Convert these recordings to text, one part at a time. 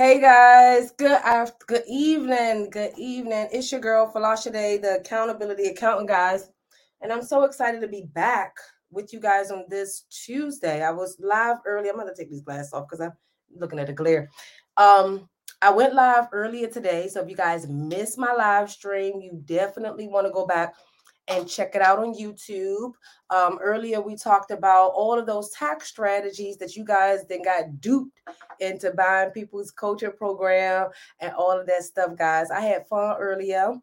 Hey guys, good after, good evening, good evening. It's your girl Falasha Day, the accountability accountant, guys, and I'm so excited to be back with you guys on this Tuesday. I was live early. I'm gonna take these glasses off because I'm looking at the glare. Um, I went live earlier today, so if you guys missed my live stream, you definitely want to go back and check it out on YouTube. Um, earlier, we talked about all of those tax strategies that you guys then got duped into buying people's coaching program and all of that stuff, guys. I had fun earlier.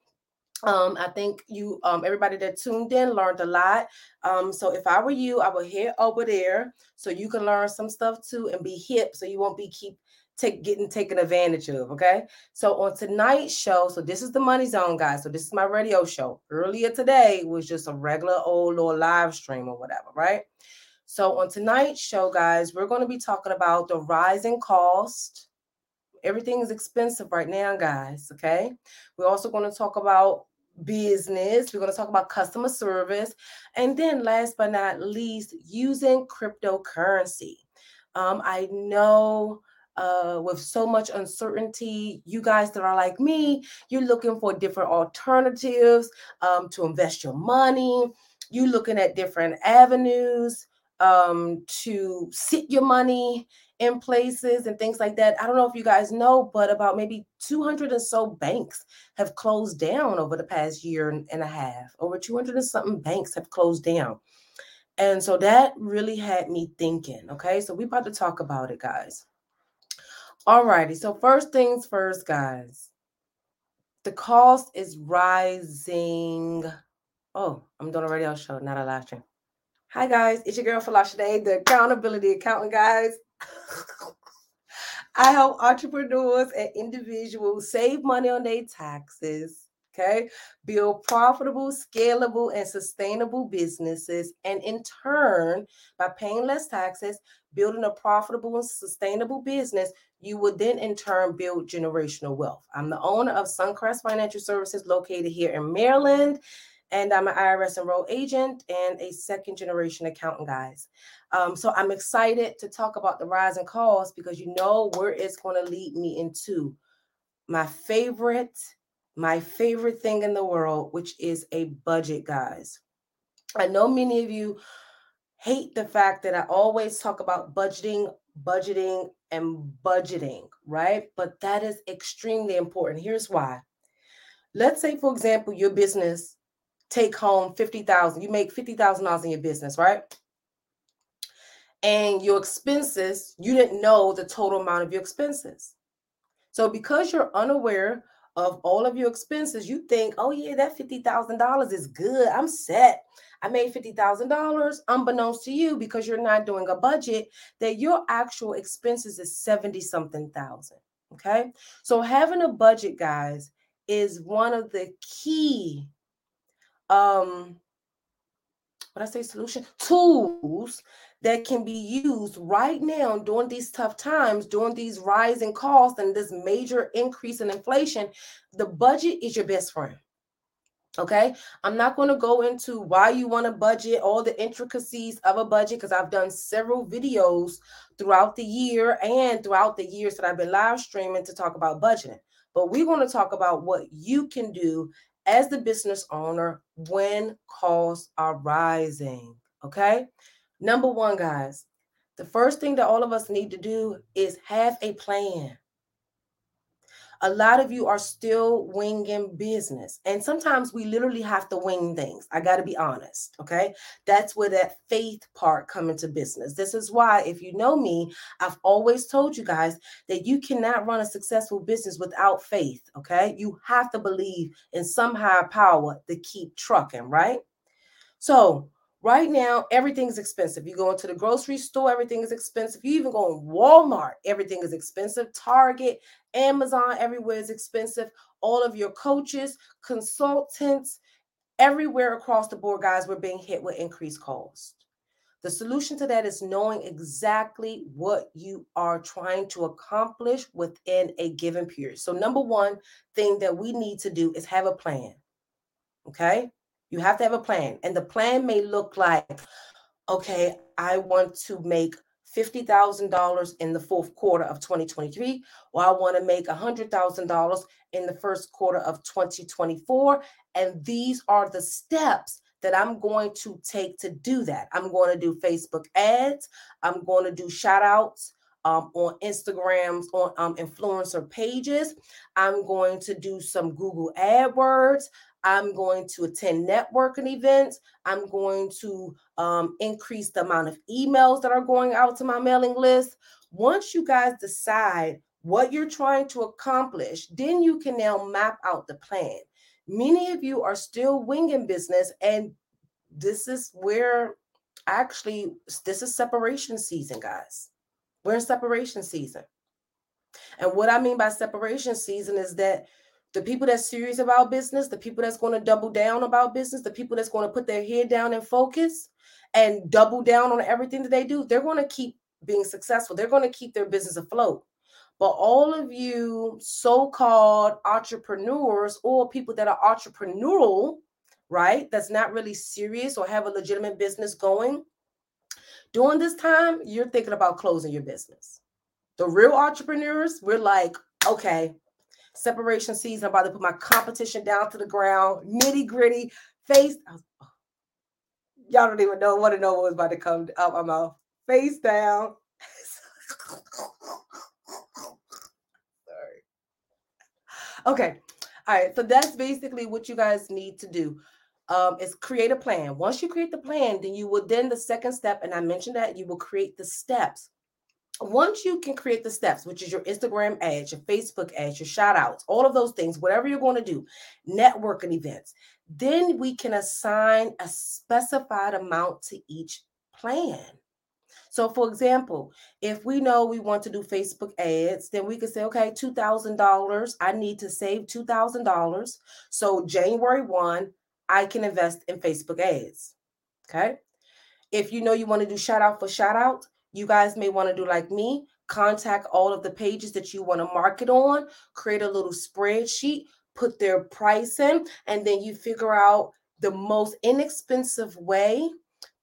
Um, I think you, um, everybody that tuned in learned a lot. Um, so if I were you, I would head over there so you can learn some stuff too and be hip, so you won't be keep take getting taken advantage of. Okay. So on tonight's show, so this is the money zone, guys. So this is my radio show. Earlier today was just a regular old little live stream or whatever, right? So on tonight's show, guys, we're going to be talking about the rising cost. Everything is expensive right now, guys. Okay. We're also going to talk about business. We're going to talk about customer service. And then last but not least, using cryptocurrency. Um, I know uh, with so much uncertainty, you guys that are like me, you're looking for different alternatives um, to invest your money. You're looking at different avenues um, to sit your money in places and things like that. I don't know if you guys know, but about maybe 200 and so banks have closed down over the past year and a half. Over 200 and something banks have closed down. And so that really had me thinking. Okay. So we're about to talk about it, guys. All righty. So first things first, guys. The cost is rising. Oh, I'm doing a radio show, not a live stream. Hi guys, it's your girl Falasha Day, the accountability accountant, guys. I help entrepreneurs and individuals save money on their taxes Okay. Build profitable, scalable, and sustainable businesses. And in turn, by paying less taxes, building a profitable and sustainable business, you will then in turn build generational wealth. I'm the owner of Suncrest Financial Services located here in Maryland. And I'm an IRS enrolled agent and a second generation accountant, guys. Um, so I'm excited to talk about the rising costs because you know where it's going to lead me into my favorite my favorite thing in the world, which is a budget, guys. I know many of you hate the fact that I always talk about budgeting, budgeting, and budgeting, right? But that is extremely important. Here's why. Let's say, for example, your business take home 50,000. You make $50,000 in your business, right? And your expenses, you didn't know the total amount of your expenses. So because you're unaware of all of your expenses, you think, oh, yeah, that $50,000 is good. I'm set. I made $50,000 unbeknownst to you because you're not doing a budget, that your actual expenses is 70 something thousand. Okay. So having a budget, guys, is one of the key um what I say solution tools that can be used right now during these tough times, during these rising costs and this major increase in inflation, the budget is your best friend. Okay, I'm not going to go into why you want to budget, all the intricacies of a budget, because I've done several videos throughout the year and throughout the years that I've been live streaming to talk about budgeting. But we're going to talk about what you can do as the business owner when costs are rising. Okay, Number one, guys, the first thing that all of us need to do is have a plan. A lot of you are still winging business. And sometimes we literally have to wing things. I got to be honest. Okay. That's where that faith part come into business. This is why, if you know me, I've always told you guys that you cannot run a successful business without faith. Okay. You have to believe in some higher power to keep trucking, right? So Right now, everything's expensive. You go into the grocery store, everything is expensive. You even go in Walmart, everything is expensive. Target, Amazon, everywhere is expensive. All of your coaches, consultants, everywhere across the board, guys, we're being hit with increased costs. The solution to that is knowing exactly what you are trying to accomplish within a given period. So, number one thing that we need to do is have a plan. Okay. You have to have a plan. And the plan may look like, okay, I want to make $50,000 in the fourth quarter of 2023, or I want to make $100,000 in the first quarter of 2024. And these are the steps that I'm going to take to do that. I'm going to do Facebook ads, I'm going to do shout outs. Um, on Instagrams, on um, influencer pages. I'm going to do some Google AdWords. I'm going to attend networking events. I'm going to um, increase the amount of emails that are going out to my mailing list. Once you guys decide what you're trying to accomplish, then you can now map out the plan. Many of you are still winging business, and this is where actually this is separation season, guys. We're in separation season. And what I mean by separation season is that the people that's serious about business, the people that's going to double down about business, the people that's going to put their head down and focus and double down on everything that they do, they're going to keep being successful. They're going to keep their business afloat. But all of you so called entrepreneurs or people that are entrepreneurial, right, that's not really serious or have a legitimate business going, during this time, you're thinking about closing your business. The real entrepreneurs, we're like, okay, separation season. I'm about to put my competition down to the ground, nitty gritty, face. Was, oh, y'all don't even know, want to know what was about to come out my mouth. Face down. Sorry. Okay. All right. So that's basically what you guys need to do. Um, is create a plan. Once you create the plan, then you will then the second step, and I mentioned that you will create the steps once you can create the steps, which is your Instagram ads, your Facebook ads, your shout outs, all of those things, whatever you're going to do, networking events, then we can assign a specified amount to each plan. So, for example, if we know we want to do Facebook ads, then we could say, okay, $2,000, I need to save $2,000. So, January 1, I can invest in Facebook ads. Okay. If you know you want to do shout out for shout out, you guys may want to do like me contact all of the pages that you want to market on, create a little spreadsheet, put their price in, and then you figure out the most inexpensive way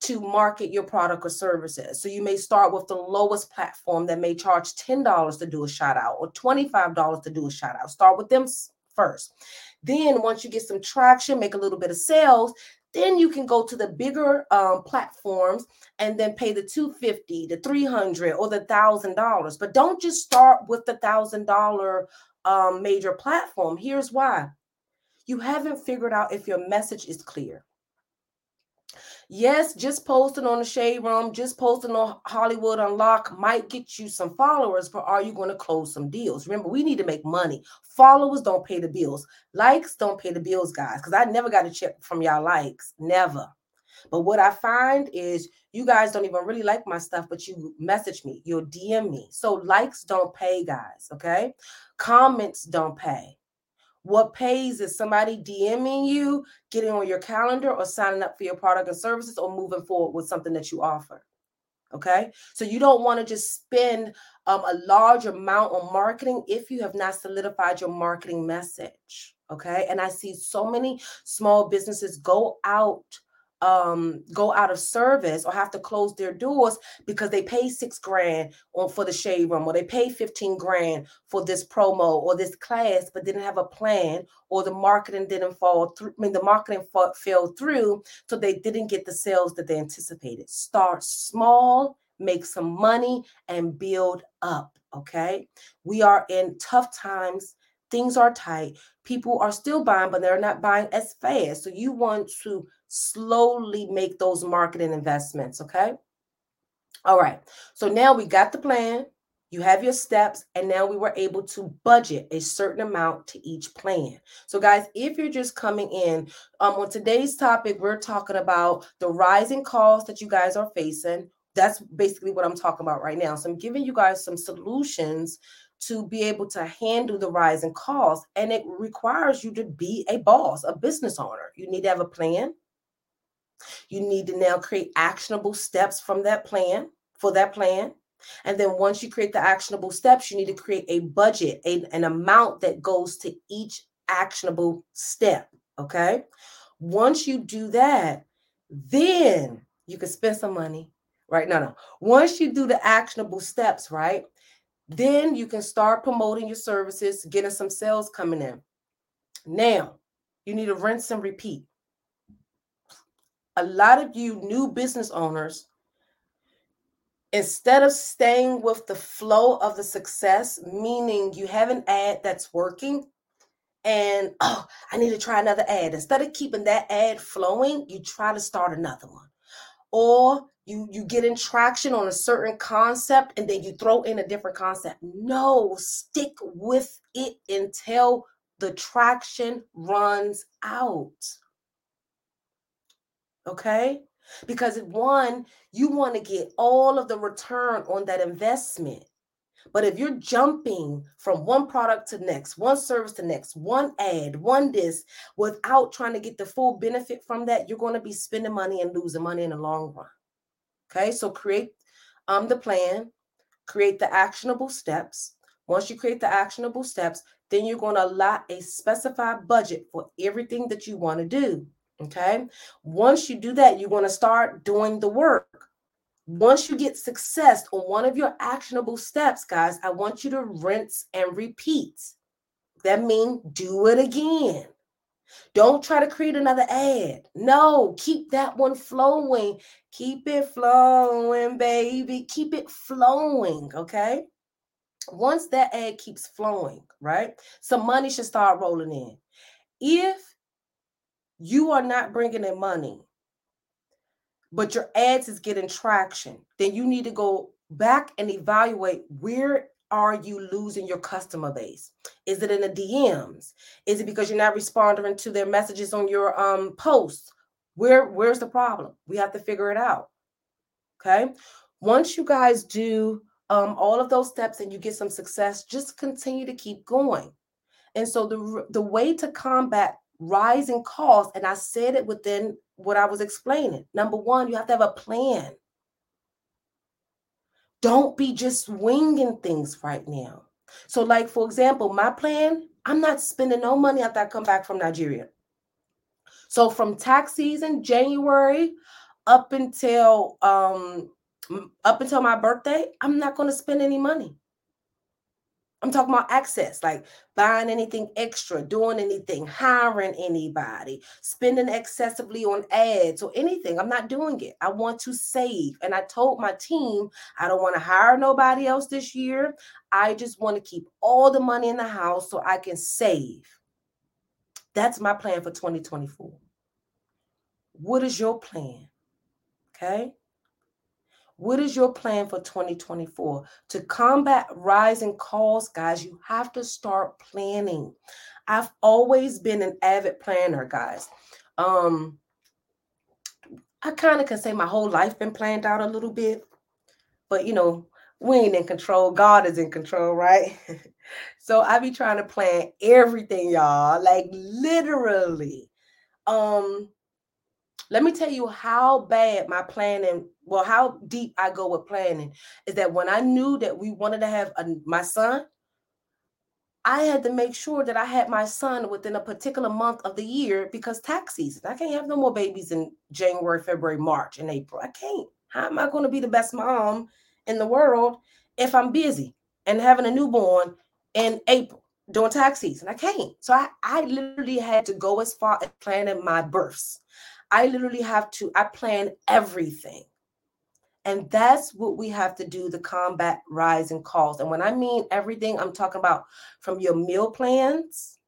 to market your product or services. So you may start with the lowest platform that may charge $10 to do a shout out or $25 to do a shout out. Start with them first. Then once you get some traction, make a little bit of sales, then you can go to the bigger um, platforms and then pay the 250 the 300 or the thousand dollars. But don't just start with the thousand dollar um, major platform. Here's why. You haven't figured out if your message is clear Yes, just posting on the shade room, just posting on Hollywood Unlock might get you some followers, but are you going to close some deals? Remember, we need to make money. Followers don't pay the bills. Likes don't pay the bills, guys, because I never got a check from y'all likes. Never. But what I find is you guys don't even really like my stuff, but you message me, you'll DM me. So likes don't pay, guys. Okay. Comments don't pay. What pays is somebody DMing you, getting on your calendar, or signing up for your product and services, or moving forward with something that you offer. Okay. So you don't want to just spend um, a large amount on marketing if you have not solidified your marketing message. Okay. And I see so many small businesses go out um, go out of service or have to close their doors because they pay six grand on for the shade room or they pay 15 grand for this promo or this class but didn't have a plan or the marketing didn't fall through i mean the marketing fall, fell through so they didn't get the sales that they anticipated. Start small make some money and build up okay? We are in tough times. Things are tight. People are still buying but they're not buying as fast. So you want to slowly make those marketing investments. Okay. All right. So now we got the plan. You have your steps, and now we were able to budget a certain amount to each plan. So, guys, if you're just coming in um, on today's topic, we're talking about the rising costs that you guys are facing. That's basically what I'm talking about right now. So, I'm giving you guys some solutions to be able to handle the rising costs, and it requires you to be a boss, a business owner. You need to have a plan. You need to now create actionable steps from that plan for that plan. And then once you create the actionable steps, you need to create a budget, a, an amount that goes to each actionable step. Okay. Once you do that, then you can spend some money, right? No, no. Once you do the actionable steps, right? Then you can start promoting your services, getting some sales coming in. Now, you need to rinse and repeat. A lot of you new business owners, instead of staying with the flow of the success, meaning you have an ad that's working and oh, I need to try another ad. Instead of keeping that ad flowing, you try to start another one. Or you you get in traction on a certain concept and then you throw in a different concept. No, stick with it until the traction runs out. Okay? Because if one, you want to get all of the return on that investment. But if you're jumping from one product to next, one service to next, one ad, one this, without trying to get the full benefit from that, you're going to be spending money and losing money in the long run. Okay, so create um, the plan, create the actionable steps. Once you create the actionable steps, then you're going to allot a specified budget for everything that you want to do. Okay. Once you do that, you're going to start doing the work. Once you get success on one of your actionable steps, guys, I want you to rinse and repeat. That means do it again. Don't try to create another ad. No, keep that one flowing. Keep it flowing, baby. Keep it flowing. Okay. Once that ad keeps flowing, right? Some money should start rolling in. If you are not bringing in money, but your ads is getting traction, then you need to go back and evaluate where are you losing your customer base? Is it in the DMs? Is it because you're not responding to their messages on your um posts? Where where's the problem? We have to figure it out. Okay? Once you guys do um, all of those steps and you get some success, just continue to keep going. And so the the way to combat rising costs, and I said it within what I was explaining. Number one, you have to have a plan. Don't be just winging things right now. So, like for example, my plan, I'm not spending no money after I come back from Nigeria. So from tax season, January up until um up until my birthday, I'm not going to spend any money. I'm talking about access, like buying anything extra, doing anything, hiring anybody, spending excessively on ads or anything. I'm not doing it. I want to save. And I told my team, I don't want to hire nobody else this year. I just want to keep all the money in the house so I can save. That's my plan for 2024. What is your plan? Okay. What is your plan for 2024? To combat rising costs, guys, you have to start planning. I've always been an avid planner, guys. Um, I kind of can say my whole life been planned out a little bit, but you know, we ain't in control. God is in control, right? so I be trying to plan everything, y'all, like literally. Um, let me tell you how bad my planning, well, how deep I go with planning is that when I knew that we wanted to have a, my son, I had to make sure that I had my son within a particular month of the year because tax season. I can't have no more babies in January, February, March, and April. I can't. How am I going to be the best mom in the world if I'm busy and having a newborn in April during tax season? I can't. So I, I literally had to go as far as planning my births. I literally have to, I plan everything. And that's what we have to do to combat rising costs. And when I mean everything, I'm talking about from your meal plans.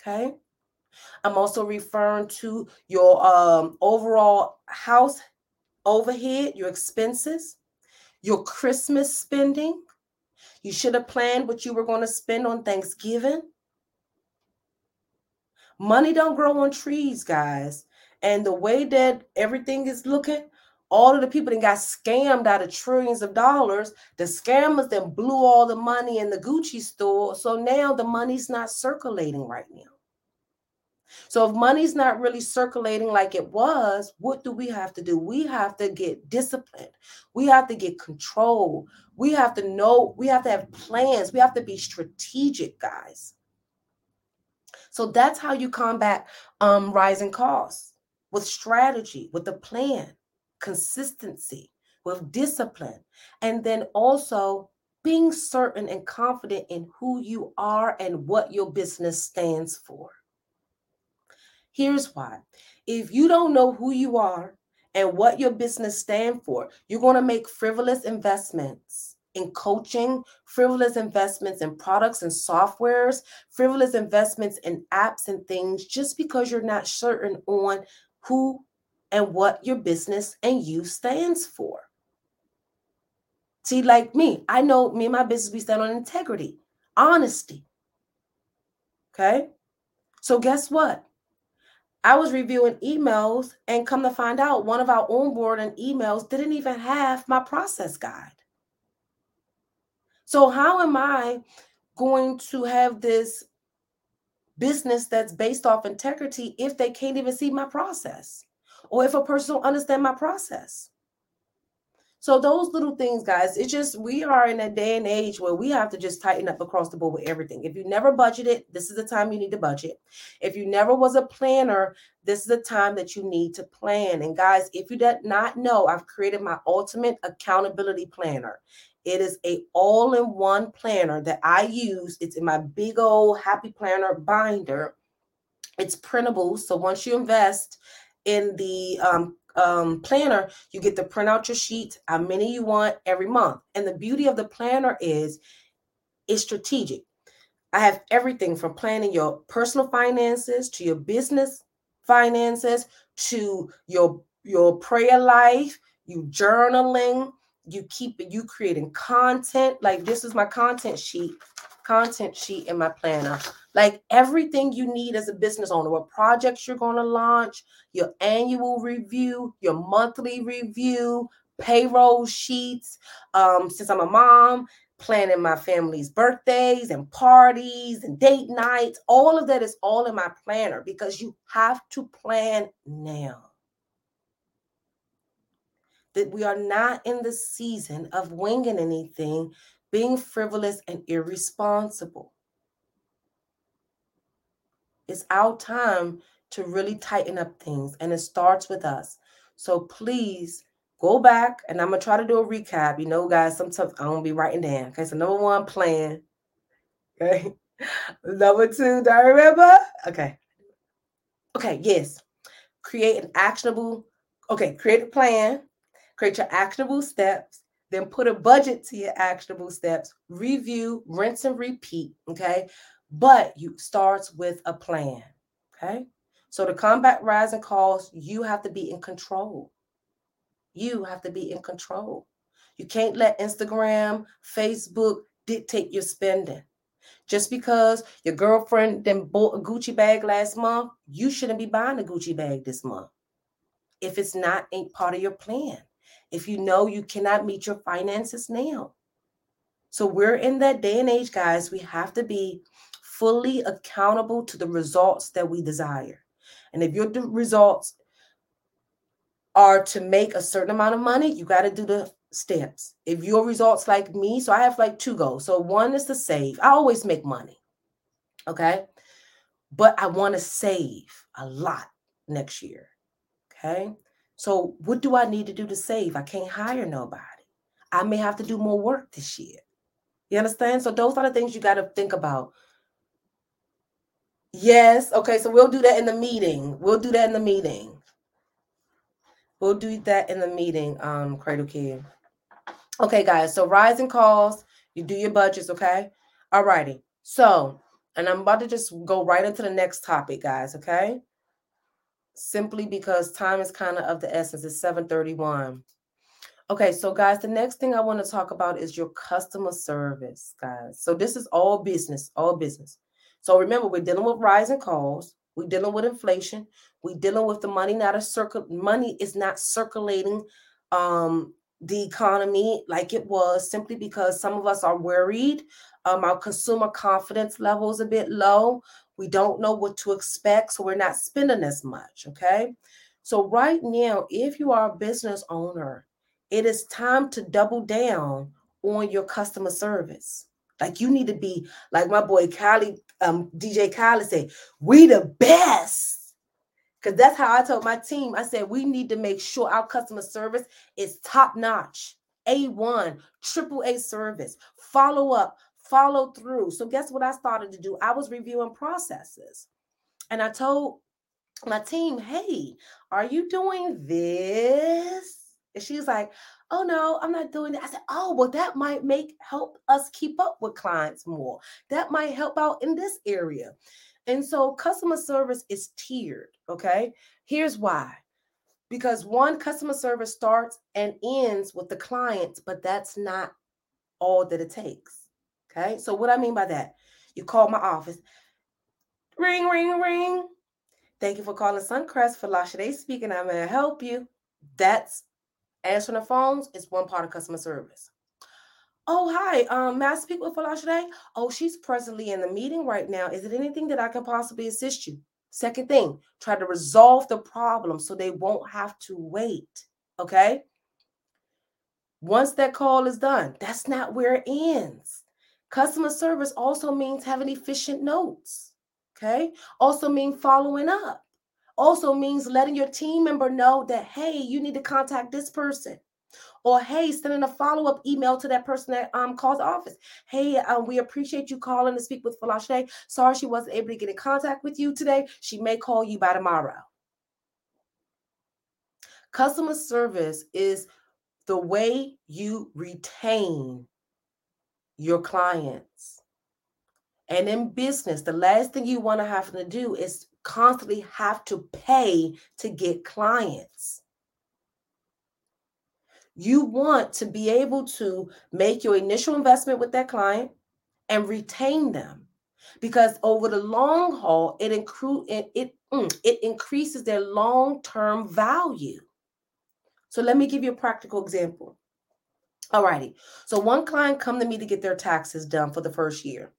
Okay. I'm also referring to your um, overall house overhead, your expenses, your Christmas spending. You should have planned what you were going to spend on Thanksgiving. Money don't grow on trees, guys. And the way that everything is looking, all of the people that got scammed out of trillions of dollars, the scammers that blew all the money in the Gucci store. So now the money's not circulating right now. So if money's not really circulating like it was, what do we have to do? We have to get disciplined. We have to get control. We have to know, we have to have plans. We have to be strategic, guys. So that's how you combat um, rising costs with strategy, with a plan, consistency. with discipline, and then also being certain and confident in who you are and what your business stands for. Here's why. If you don't know who you are and what your business stands for, you're going to make frivolous investments in coaching, frivolous investments in products and softwares, frivolous investments in apps and things just because you're not certain on who and what your business and you stands for. See, like me, I know me and my business, we stand on integrity, honesty. Okay. So, guess what? I was reviewing emails and come to find out one of our onboarding emails didn't even have my process guide. So, how am I going to have this business that's based off integrity if they can't even see my process or if a person don't understand my process? So those little things, guys, it's just we are in a day and age where we have to just tighten up across the board with everything. If you never budgeted, this is the time you need to budget. If you never was a planner, this is the time that you need to plan. And guys, if you did not know, I've created my ultimate accountability planner. It is a all-in-one planner that I use. It's in my big old happy planner binder. It's printable. So once you invest in the um, um, planner, you get to print out your sheets, how many you want every month. And the beauty of the planner is it's strategic. I have everything from planning your personal finances to your business finances to your your prayer life, you journaling, you keep you creating content. Like this is my content sheet, content sheet in my planner like everything you need as a business owner, what projects you're going to launch, your annual review, your monthly review, payroll sheets. Um, since I'm a mom, planning my family's birthdays and parties and date nights, all of that is all in my planner because you have to plan now. That we are not in the season of winging anything, being frivolous and irresponsible. It's our time to really tighten up things, and it starts with us. So please go back, and I'm gonna try to do a recap. You know, guys, sometimes I'm gonna be writing down. Okay, so number one, plan. Okay, number two, do I remember? Okay, okay, yes. Create an actionable. Okay, create a plan. Create your actionable steps then put a budget to your actionable steps, review, rinse and repeat. Okay but you starts with a plan. Okay. So to combat rising costs, you have to be in control. You have to be in control. You can't let Instagram, Facebook dictate your spending. Just because your girlfriend then bought a Gucci bag last month, you shouldn't be buying a Gucci bag this month. If it's not ain't part of your plan. If you know you cannot meet your finances now. So we're in that day and age, guys. We have to be fully accountable to the results that we desire. And if your results are to make a certain amount of money, you got to do the steps. If your results like me, so I have like two goals. So one is to save. I always make money. Okay. But I want to save a lot next year. Okay. So what do I need to do to save? I can't hire nobody. I may have to do more work this year. You understand? So those are the things you got to think about Yes. Okay. So we'll do that in the meeting. We'll do that in the meeting. We'll do that in the meeting, um, Cradle Kid. Okay, guys. So rising calls, you do your budgets, okay? All righty. So, and I'm about to just go right into the next topic, guys, okay? Simply because time is kind of of the essence. It's 731. Okay, so guys, the next thing I want to talk about is your customer service, guys. So this is all business, all business. So remember, we're dealing with rising costs. We're dealing with inflation. We're dealing with the money not a circle. Money is not circulating um, the economy like it was simply because some of us are worried. Um, our consumer confidence level is a bit low. We don't know what to expect, so we're not spending as much. Okay. So, right now, if you are a business owner, it is time to double down on your customer service. Like you need to be like my boy Khaled, um, DJ Khaled said, we the best. Because that's how I told my team. I said, we need to make sure our customer service is top notch, A1, triple A service, follow up, follow through. So, guess what I started to do? I was reviewing processes. And I told my team, hey, are you doing this? And she's like, oh no, I'm not doing that. I said, oh, well, that might make help us keep up with clients more. That might help out in this area. And so customer service is tiered. Okay. Here's why. Because one, customer service starts and ends with the client, but that's not all that it takes. Okay. So, what I mean by that, you call my office, ring, ring, ring. Thank you for calling Suncrest Falashade speaking. I'm to help you. That's answering the phones is one part of customer service. Oh, hi. Um, may I speak with Falashade? Oh, she's presently in the meeting right now. Is it anything that I can possibly assist you? Second thing, try to resolve the problem so they won't have to wait. Okay. Once that call is done, that's not where it ends. Customer service also means having efficient notes. Okay. Also mean following up. Also means letting your team member know that, hey, you need to contact this person or hey, sending a follow-up email to that person that um calls the office. Hey, um, we appreciate you calling to speak with Falashe. Sorry she wasn't able to get in contact with you today. She may call you by tomorrow. Customer service is the way you retain your clients. And in business, the last thing you want to have to do is constantly have to pay to get clients. You want to be able to make your initial investment with that client and retain them because over the long haul it incru- it it, mm, it increases their long-term value. So let me give you a practical example. All righty. So one client come to me to get their taxes done for the first year.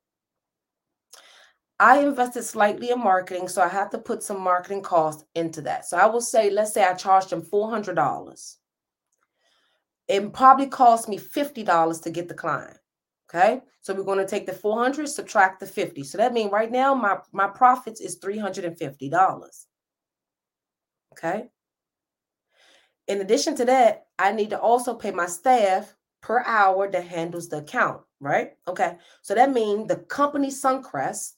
I invested slightly in marketing, so I have to put some marketing costs into that. So I will say, let's say I charged them $400 it probably cost me $50 to get the client. Okay. So we're going to take the 400, subtract the 50. So that means right now my, my profits is $350. Okay. In addition to that, I need to also pay my staff per hour that handles the account, right? Okay. So that means the company Suncrest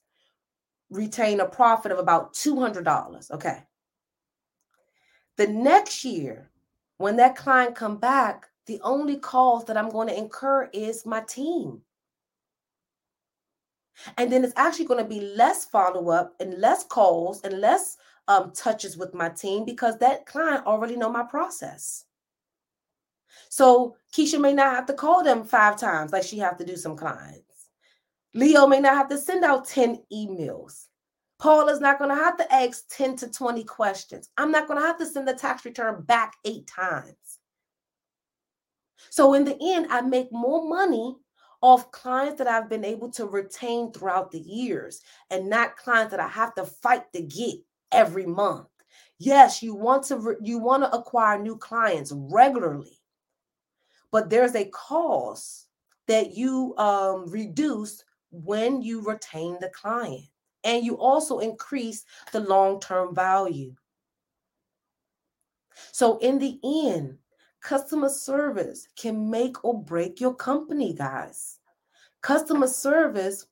retain a profit of about $200. Okay. The next year, when that client come back, the only cost that I'm going to incur is my team. And then it's actually going to be less follow up and less calls and less um, touches with my team because that client already know my process. So Keisha may not have to call them five times like she have to do some clients. Leo may not have to send out 10 emails. Paul is not going to have to ask 10 to 20 questions. I'm not going to have to send the tax return back eight times. So in the end, I make more money off clients that I've been able to retain throughout the years and not clients that I have to fight to get every month. Yes, you want to re- you want to acquire new clients regularly. But there's a cost that you um, reduce when you retain the client and you also increase the long-term value. So in the end, Customer service can make or break your company, guys. Customer service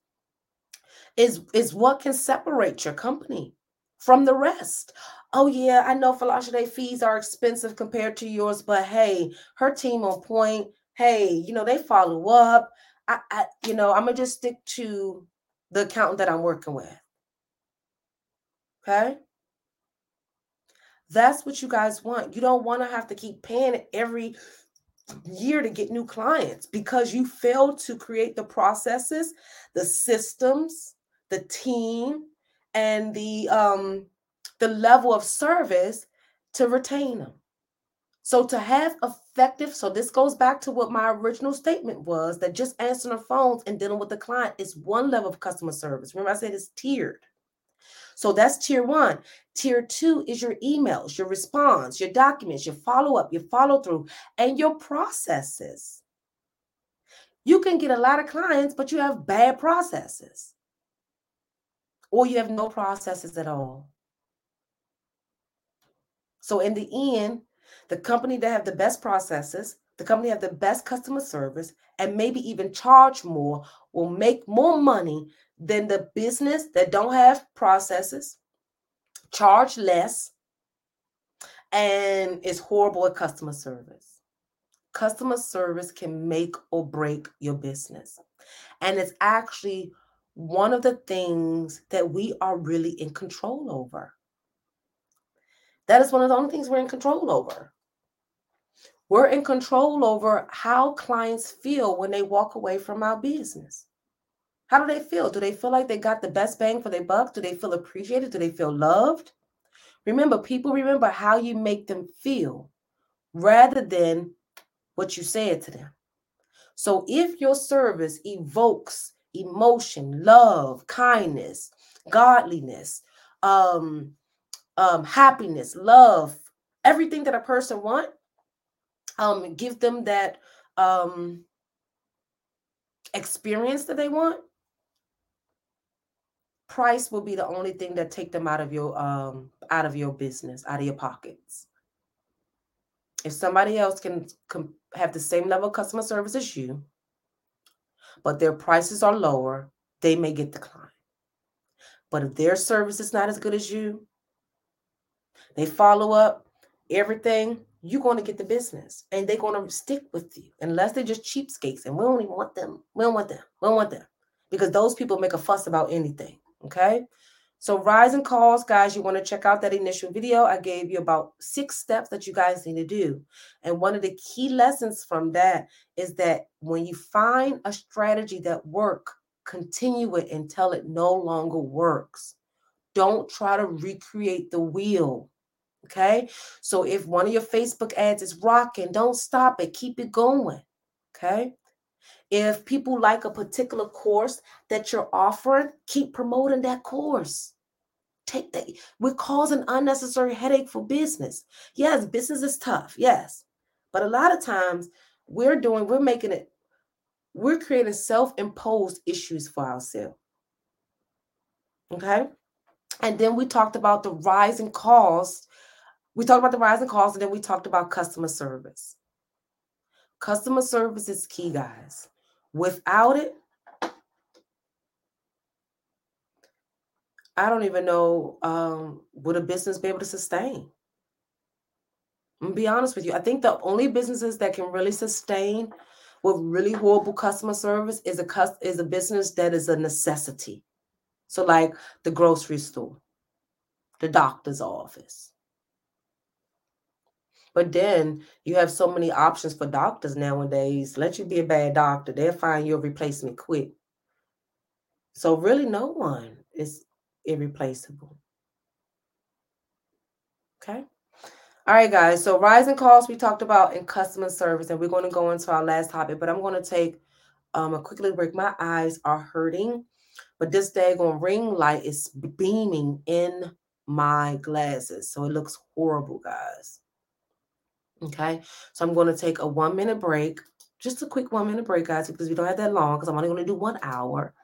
is, is what can separate your company from the rest. Oh, yeah, I know Falashade fees are expensive compared to yours, but hey, her team on point. Hey, you know, they follow up. I, I you know, I'm gonna just stick to the accountant that I'm working with. Okay. That's what you guys want. You don't want to have to keep paying every year to get new clients because you failed to create the processes, the systems, the team, and the um the level of service to retain them. So to have effective, so this goes back to what my original statement was that just answering the phones and dealing with the client is one level of customer service. Remember, I said it's tiered. So that's tier one. Tier two is your emails, your response, your documents, your follow up, your follow through, and your processes. You can get a lot of clients, but you have bad processes, or you have no processes at all. So in the end, the company that have the best processes, the company have the best customer service, and maybe even charge more will make more money than the business that don't have processes, charge less, and is horrible at customer service. Customer service can make or break your business. And it's actually one of the things that we are really in control over. That is one of the only things we're in control over. We're in control over how clients feel when they walk away from our business. How do they feel? Do they feel like they got the best bang for their buck? Do they feel appreciated? Do they feel loved? Remember, people remember how you make them feel rather than what you said to them. So if your service evokes emotion, love, kindness, godliness, um, um, happiness, love, everything that a person want, um, give them that um, experience that they want. Price will be the only thing that take them out of your um, out of your business, out of your pockets. If somebody else can, have the same level of customer service as you, but their prices are lower, they may get declined. But if their service is not as good as you, they follow up everything, you're going to get the business and they're going to stick with you unless they're just cheapskates and we don't even want them. We don't want them. We don't want them because those people make a fuss about anything. Okay. So rising calls, guys, you want to check out that initial video. I gave you about six steps that you guys need to do. And one of the key lessons from that is that when you find a strategy that work, continue it until it no longer works. Don't try to recreate the wheel. Okay. So if one of your Facebook ads is rocking, don't stop it. Keep it going. Okay. If people like a particular course that you're offering, keep promoting that course. Take that. We're causing unnecessary headache for business. Yes, business is tough. Yes. But a lot of times we're doing, we're making it, we're creating self-imposed issues for ourselves. Okay. And then we talked about the rising cost. We talked about the rising costs, and then we talked about customer service. Customer service is key, guys. Without it, I don't even know um, would a business be able to sustain. I'm be honest with you. I think the only businesses that can really sustain with really horrible customer service is a is a business that is a necessity. So, like the grocery store, the doctor's office. But then you have so many options for doctors nowadays. Let you be a bad doctor, they'll find your replacement quick. So really, no one is irreplaceable. Okay. All right, guys. So rising costs we talked about in customer service, and we're going to go into our last topic. But I'm going to take um, a quick little break. My eyes are hurting, but this daggone ring light is beaming in my glasses, so it looks horrible, guys. Okay, so I'm going to take a one minute break, just a quick one minute break, guys, because we don't have that long. Because I'm only going to do one hour.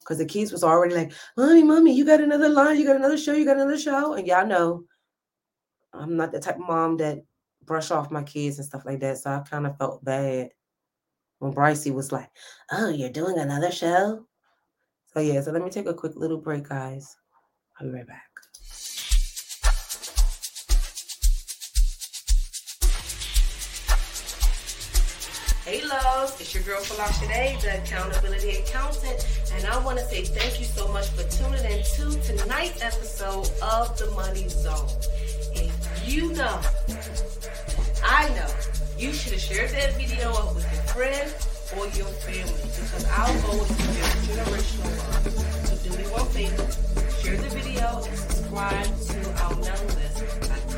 Because the kids was already like, "Mommy, mommy, you got another line, you got another show, you got another show," and y'all know I'm not the type of mom that brush off my kids and stuff like that. So I kind of felt bad when Brycey was like, "Oh, you're doing another show." So yeah, so let me take a quick little break, guys. I'll be right back. It's your girl Falashade, the accountability accountant, and I want to say thank you so much for tuning in to tonight's episode of the Money Zone. If you know, I know, you should have shared that video up with your friend or your family because our goal is to build generational wealth. So do me one favor, share the video and subscribe to our mailing list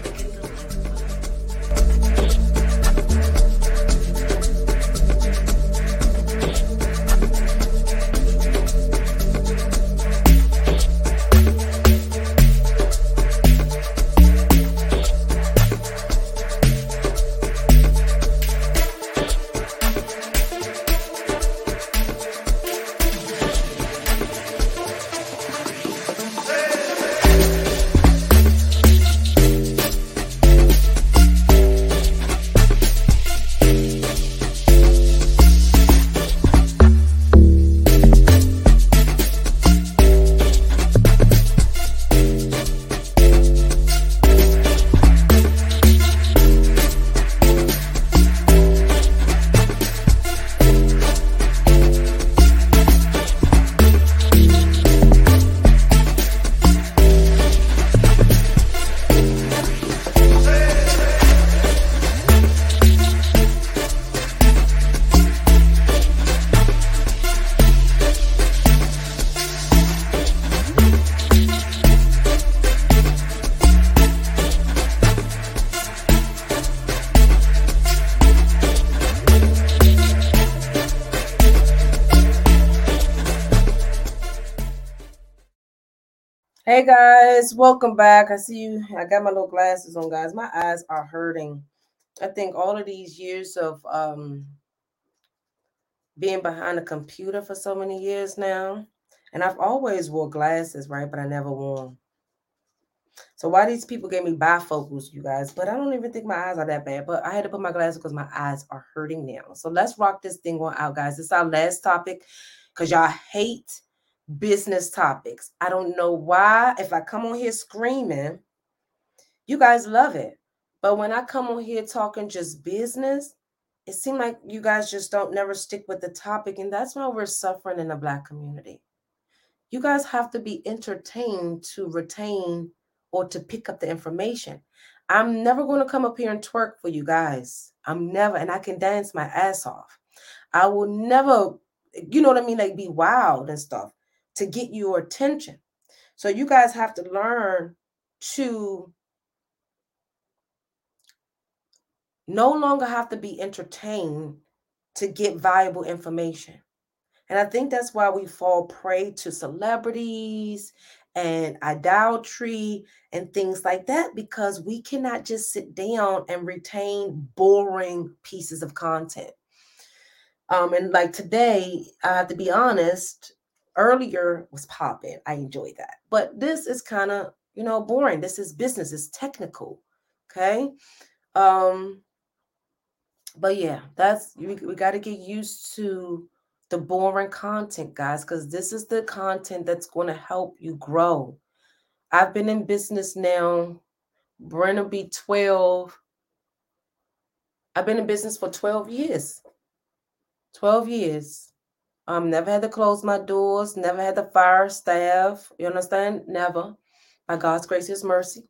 Hey guys, welcome back. I see you. I got my little glasses on, guys. My eyes are hurting. I think all of these years of um being behind a computer for so many years now, and I've always wore glasses, right? But I never wore them. So why these people gave me bifocals, you guys? But I don't even think my eyes are that bad. But I had to put my glasses because my eyes are hurting now. So let's rock this thing on out, guys. Is our last topic because y'all hate business topics. I don't know why. If I come on here screaming, you guys love it. But when I come on here talking just business, it seems like you guys just don't never stick with the topic. And that's why we're suffering in the Black community. You guys have to be entertained to retain or to pick up the information. I'm never going to come up here and twerk for you guys. I'm never, and I can dance my ass off. I will never, you know what I mean, like be wild and stuff to get your attention. So you guys have to learn to no longer have to be entertained to get valuable information. And I think that's why we fall prey to celebrities and idolatry and things like that because we cannot just sit down and retain boring pieces of content. Um, and like today, I have to be honest, earlier was popping. I enjoy that. But this is kind of, you know, boring. This is business, it's technical. Okay. Um, but yeah, that's we, we got to get used to the boring content, guys, because this is the content that's going to help you grow. I've been in business now. Brenna be 12. I've been in business for 12 years. 12 years. Um, never had to close my doors, never had to fire staff. You understand? Never. By God's grace, His mercy.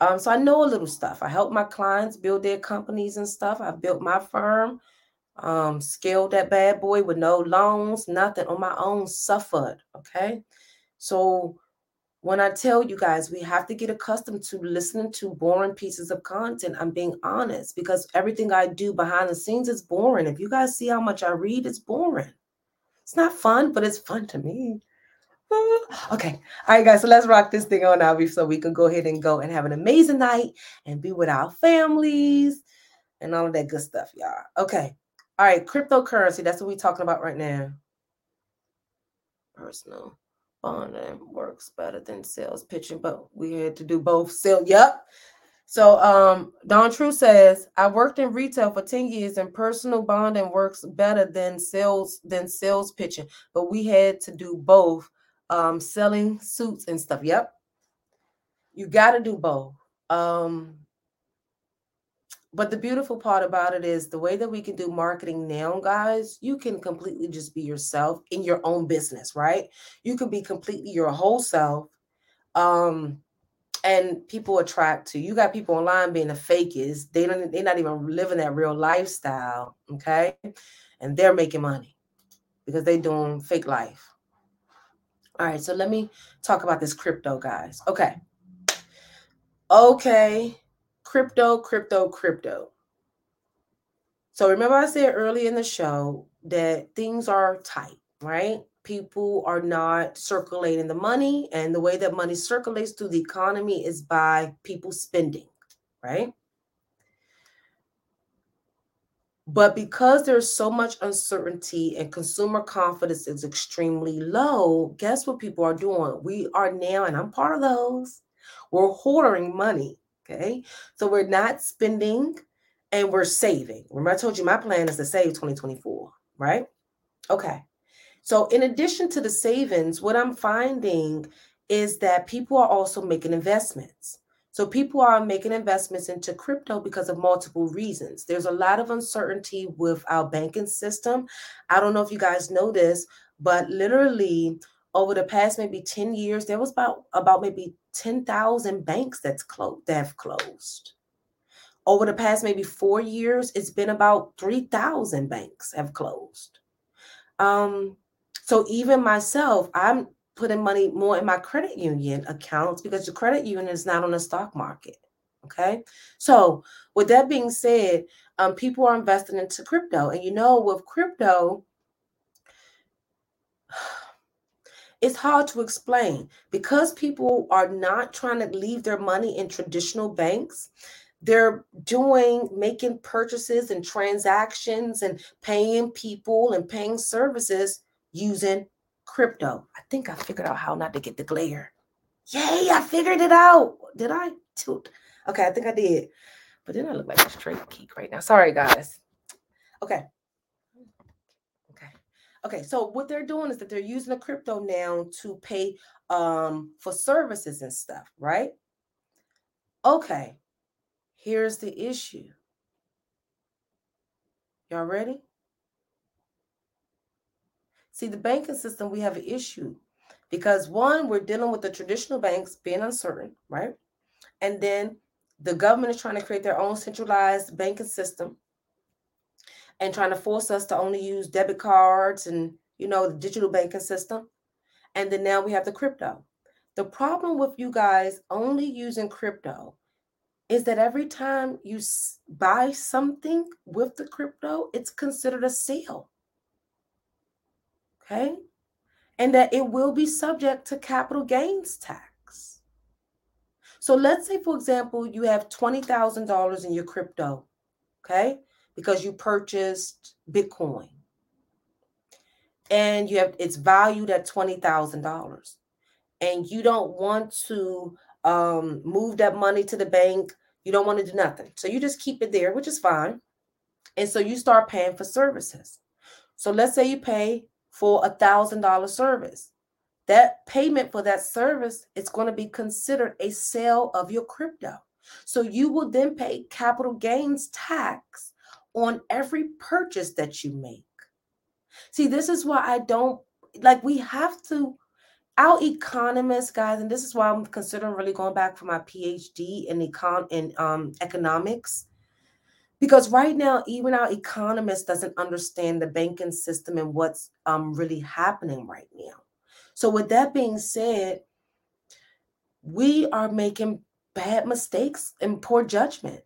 Um, so I know a little stuff. I help my clients build their companies and stuff. I built my firm um, scaled that bad boy with no loans, nothing on my own, suffered. Okay. So when I tell you guys, we have to get accustomed to listening to boring pieces of content. I'm being honest because everything I do behind the scenes is boring. If you guys see how much I read, it's boring. It's not fun, but it's fun to me. Ah, okay. All right, guys. So let's rock this thing on now so we can go ahead and go and have an amazing night and be with our families and all of that good stuff, y'all. Okay. All right, cryptocurrency. That's what we're talking about right now. Personal bonding works better than sales pitching, but we had to do both. Sell, yep. So um Don True says, I worked in retail for 10 years and personal bonding works better than sales than sales pitching, but we had to do both um selling suits and stuff. Yep. You got to do both. Um but the beautiful part about it is the way that we can do marketing now, guys, you can completely just be yourself in your own business, right? You can be completely your whole self. Um, and people attract to you got people online being the fakest. They don't they're not even living that real lifestyle. Okay. And they're making money because they're doing fake life. All right, so let me talk about this crypto, guys. Okay. Okay crypto, crypto, crypto. So remember, I said early in the show that things are tight, right? People are not circulating the money, and the way that money circulates through the economy is by people spending, right? But because there's so much uncertainty and consumer confidence is extremely low, guess what people are doing? We are now, and I'm part of those, we're hoarding money Okay. So we're not spending and we're saving. Remember, I told you my plan is to save 2024, right? Okay. So, in addition to the savings, what I'm finding is that people are also making investments. So, people are making investments into crypto because of multiple reasons. There's a lot of uncertainty with our banking system. I don't know if you guys know this, but literally over the past maybe 10 years, there was about about maybe 10,000 banks that's closed that have closed. Over the past maybe four years, it's been about 3,000 banks have closed. Um, so even myself, I'm putting money more in my credit union accounts because the credit union is not on the stock market. Okay. So with that being said, um, people are investing into crypto. And you know, with crypto, it's hard to explain because people are not trying to leave their money in traditional banks they're doing making purchases and transactions and paying people and paying services using crypto i think i figured out how not to get the glare yay i figured it out did i okay i think i did but then i look like a straight geek right now sorry guys Okay. okay Okay, so what they're doing is that they're using the crypto now to pay um for services and stuff, right? Okay. Here's the issue. Y'all ready? See, the banking system, we have an issue because one, we're dealing with the traditional banks being uncertain, right? And then the government is trying to create their own centralized banking system and trying to force us to only use debit cards and you know the digital banking system. And then now we have the crypto. The problem with you guys only using crypto is that every time you buy something with the crypto it's considered a sale okay and that it will be subject to capital gains tax so let's say for example you have $20000 in your crypto okay because you purchased Bitcoin and you have it's valued at $20,000 and you don't want to um, move that money to the bank, you don't want to do nothing. So you just keep it there, which is fine. And so you start paying for services. So let's say you pay for a thousand dollar service. That payment for that service is going to be considered a sale of your crypto. So you will then pay capital gains tax on every purchase that you make. See, this is why I don't like we have to our economists guys and this is why i'm considering really going back for my phd in econ in um, economics because right now even our economist doesn't understand the banking system and what's um, really happening right now so with that being said we are making bad mistakes and poor judgment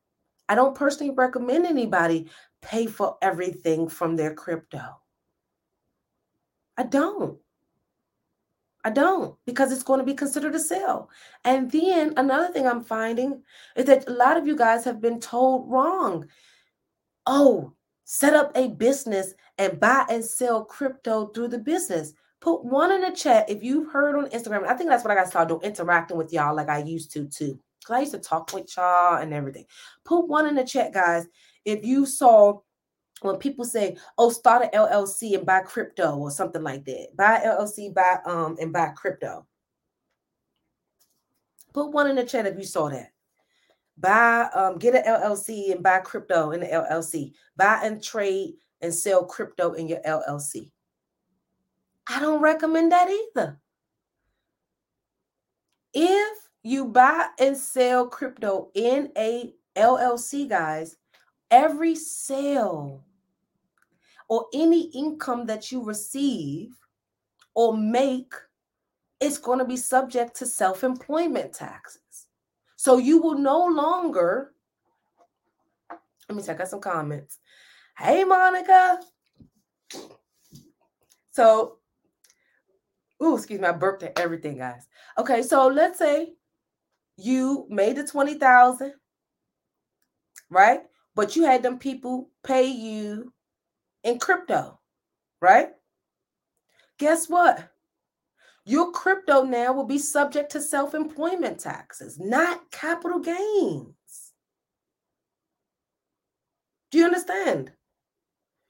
I don't personally recommend anybody pay for everything from their crypto. I don't. I don't because it's going to be considered a sale. And then another thing I'm finding is that a lot of you guys have been told wrong. Oh, set up a business and buy and sell crypto through the business. Put one in the chat if you've heard on Instagram. I think that's what I got to started doing, interacting with y'all like I used to too. Because I used to talk with y'all and everything. Put one in the chat, guys. If you saw when people say, "Oh, start an LLC and buy crypto" or something like that, buy LLC, buy um and buy crypto. Put one in the chat if you saw that. Buy um get an LLC and buy crypto in the LLC. Buy and trade and sell crypto in your LLC. I don't recommend that either. If you buy and sell crypto in a LLC, guys, every sale or any income that you receive or make is going to be subject to self employment taxes. So you will no longer, let me check out some comments. Hey, Monica. So, ooh, excuse me, I burped at everything, guys. Okay, so let's say you made the 20,000, right? But you had them people pay you in crypto, right? Guess what? Your crypto now will be subject to self employment taxes, not capital gains. Do you understand?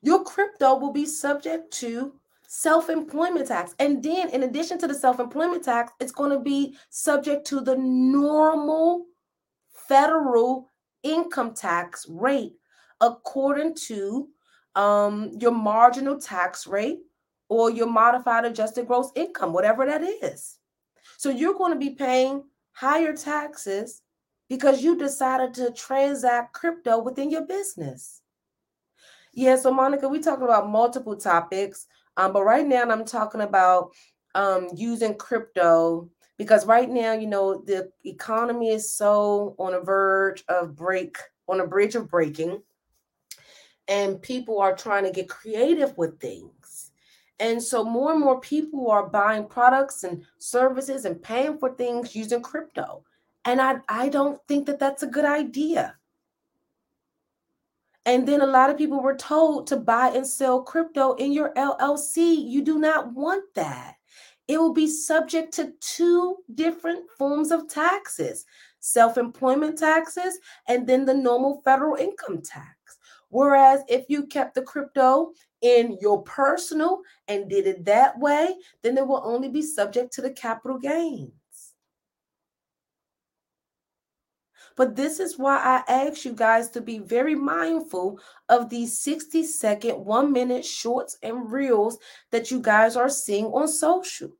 Your crypto will be subject to self employment tax. And then, in addition to the self employment tax, it's going to be subject to the normal federal income tax rate according to um, your marginal tax rate or your modified adjusted gross income, whatever that is. So you're going to be paying higher taxes because you decided to transact crypto within your business. Yeah, so Monica, we talking about multiple topics. Um, but right now I'm talking about um, using crypto because right now, you know, the economy is so on a verge of break, on a bridge of breaking, and people are trying to get creative with things. And so more and more people are buying products and services and paying for things using crypto. And I, I don't think that that's a good idea. And then a lot of people were told to buy and sell crypto in your LLC. You do not want that. It will be subject to two different forms of taxes self employment taxes and then the normal federal income tax. Whereas if you kept the crypto in your personal and did it that way, then it will only be subject to the capital gains. But this is why I ask you guys to be very mindful of these 60 second, one minute shorts and reels that you guys are seeing on social.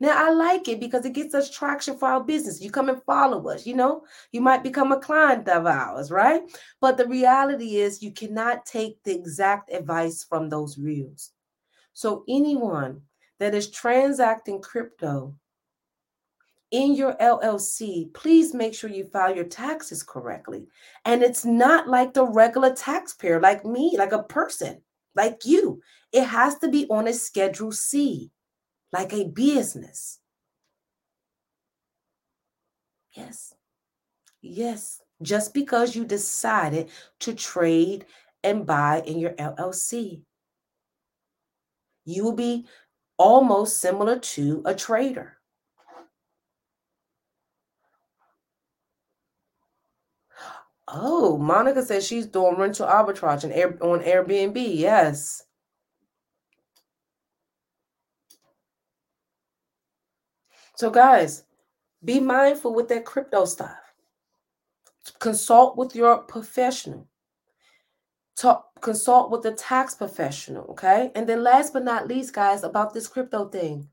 Now, I like it because it gets us traction for our business. You come and follow us, you know, you might become a client of ours, right? But the reality is, you cannot take the exact advice from those reels. So, anyone that is transacting crypto in your LLC, please make sure you file your taxes correctly. And it's not like the regular taxpayer, like me, like a person, like you. It has to be on a Schedule C like a business. Yes. Yes. Just because you decided to trade and buy in your LLC, you will be almost similar to a trader. Oh, Monica says she's doing rental arbitrage and Air, on Airbnb. Yes. So, guys, be mindful with that crypto stuff. Consult with your professional. Talk, consult with the tax professional, okay? And then last but not least, guys, about this crypto thing.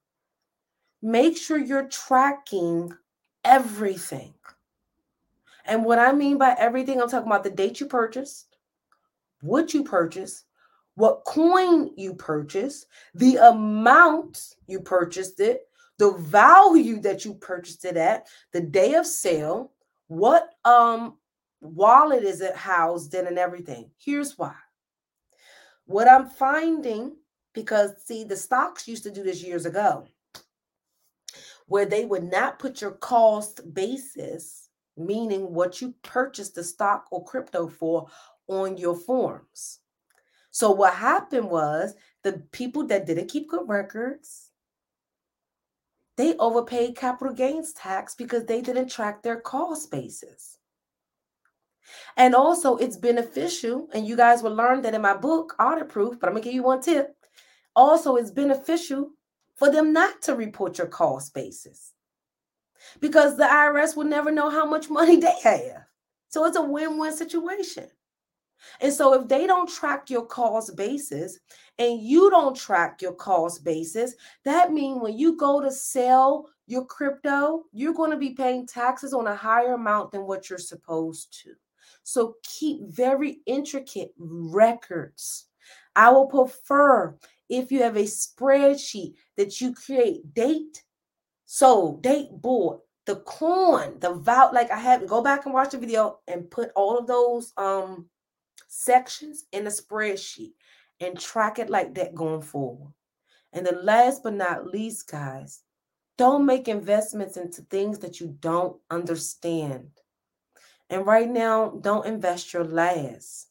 Make sure you're tracking everything. And what I mean by everything, I'm talking about the date you purchased, what you purchased, what coin you purchased, the amount you purchased it, the value that you purchased it at, the day of sale, what um wallet is it housed in and everything. Here's why. What I'm finding because see the stocks used to do this years ago where they would not put your cost basis meaning what you purchased the stock or crypto for on your forms. So what happened was the people that didn't keep good records they overpaid capital gains tax because they didn't track their cost basis. And also, it's beneficial, and you guys will learn that in my book, Audit Proof, but I'm gonna give you one tip. Also, it's beneficial for them not to report your cost basis because the IRS will never know how much money they have. So it's a win win situation. And so if they don't track your cost basis and you don't track your cost basis, that means when you go to sell your crypto, you're going to be paying taxes on a higher amount than what you're supposed to. So keep very intricate records. I will prefer if you have a spreadsheet that you create date, so date board, the coin, the vow. Like I have go back and watch the video and put all of those um sections in a spreadsheet and track it like that going forward. And the last but not least, guys, don't make investments into things that you don't understand. And right now, don't invest your last.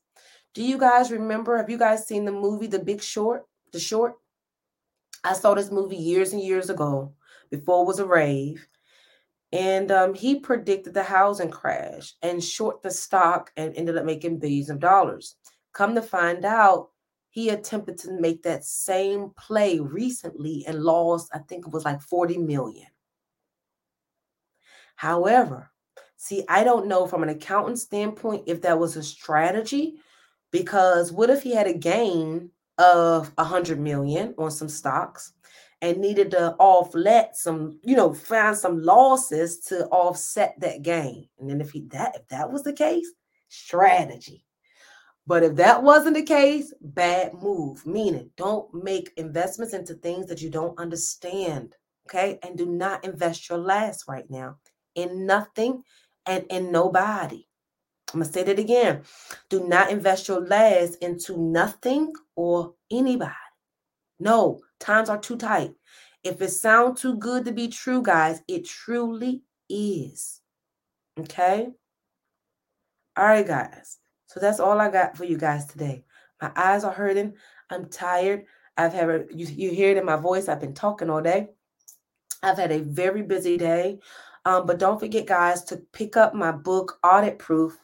Do you guys remember? Have you guys seen the movie The Big Short? The Short? I saw this movie years and years ago before it was a rave. And um, he predicted the housing crash and short the stock and ended up making billions of dollars. Come to find out, he attempted to make that same play recently and lost, I think it was like 40 million. However, see, I don't know from an accountant standpoint if that was a strategy because what if he had a gain of 100 million on some stocks and needed to offset some, you know, find some losses to offset that gain. And then if he that if that was the case, strategy. But if that wasn't the case, bad move. Meaning, don't make investments into things that you don't understand. Okay. And do not invest your last right now in nothing and in nobody. I'm going to say that again. Do not invest your last into nothing or anybody. No, times are too tight. If it sounds too good to be true, guys, it truly is. Okay? All right, guys. So that's all I got for you guys today. My eyes are hurting. I'm tired. I've had a, you, you hear it in my voice. I've been talking all day. I've had a very busy day. Um, but don't forget, guys, to pick up my book, Audit Proof.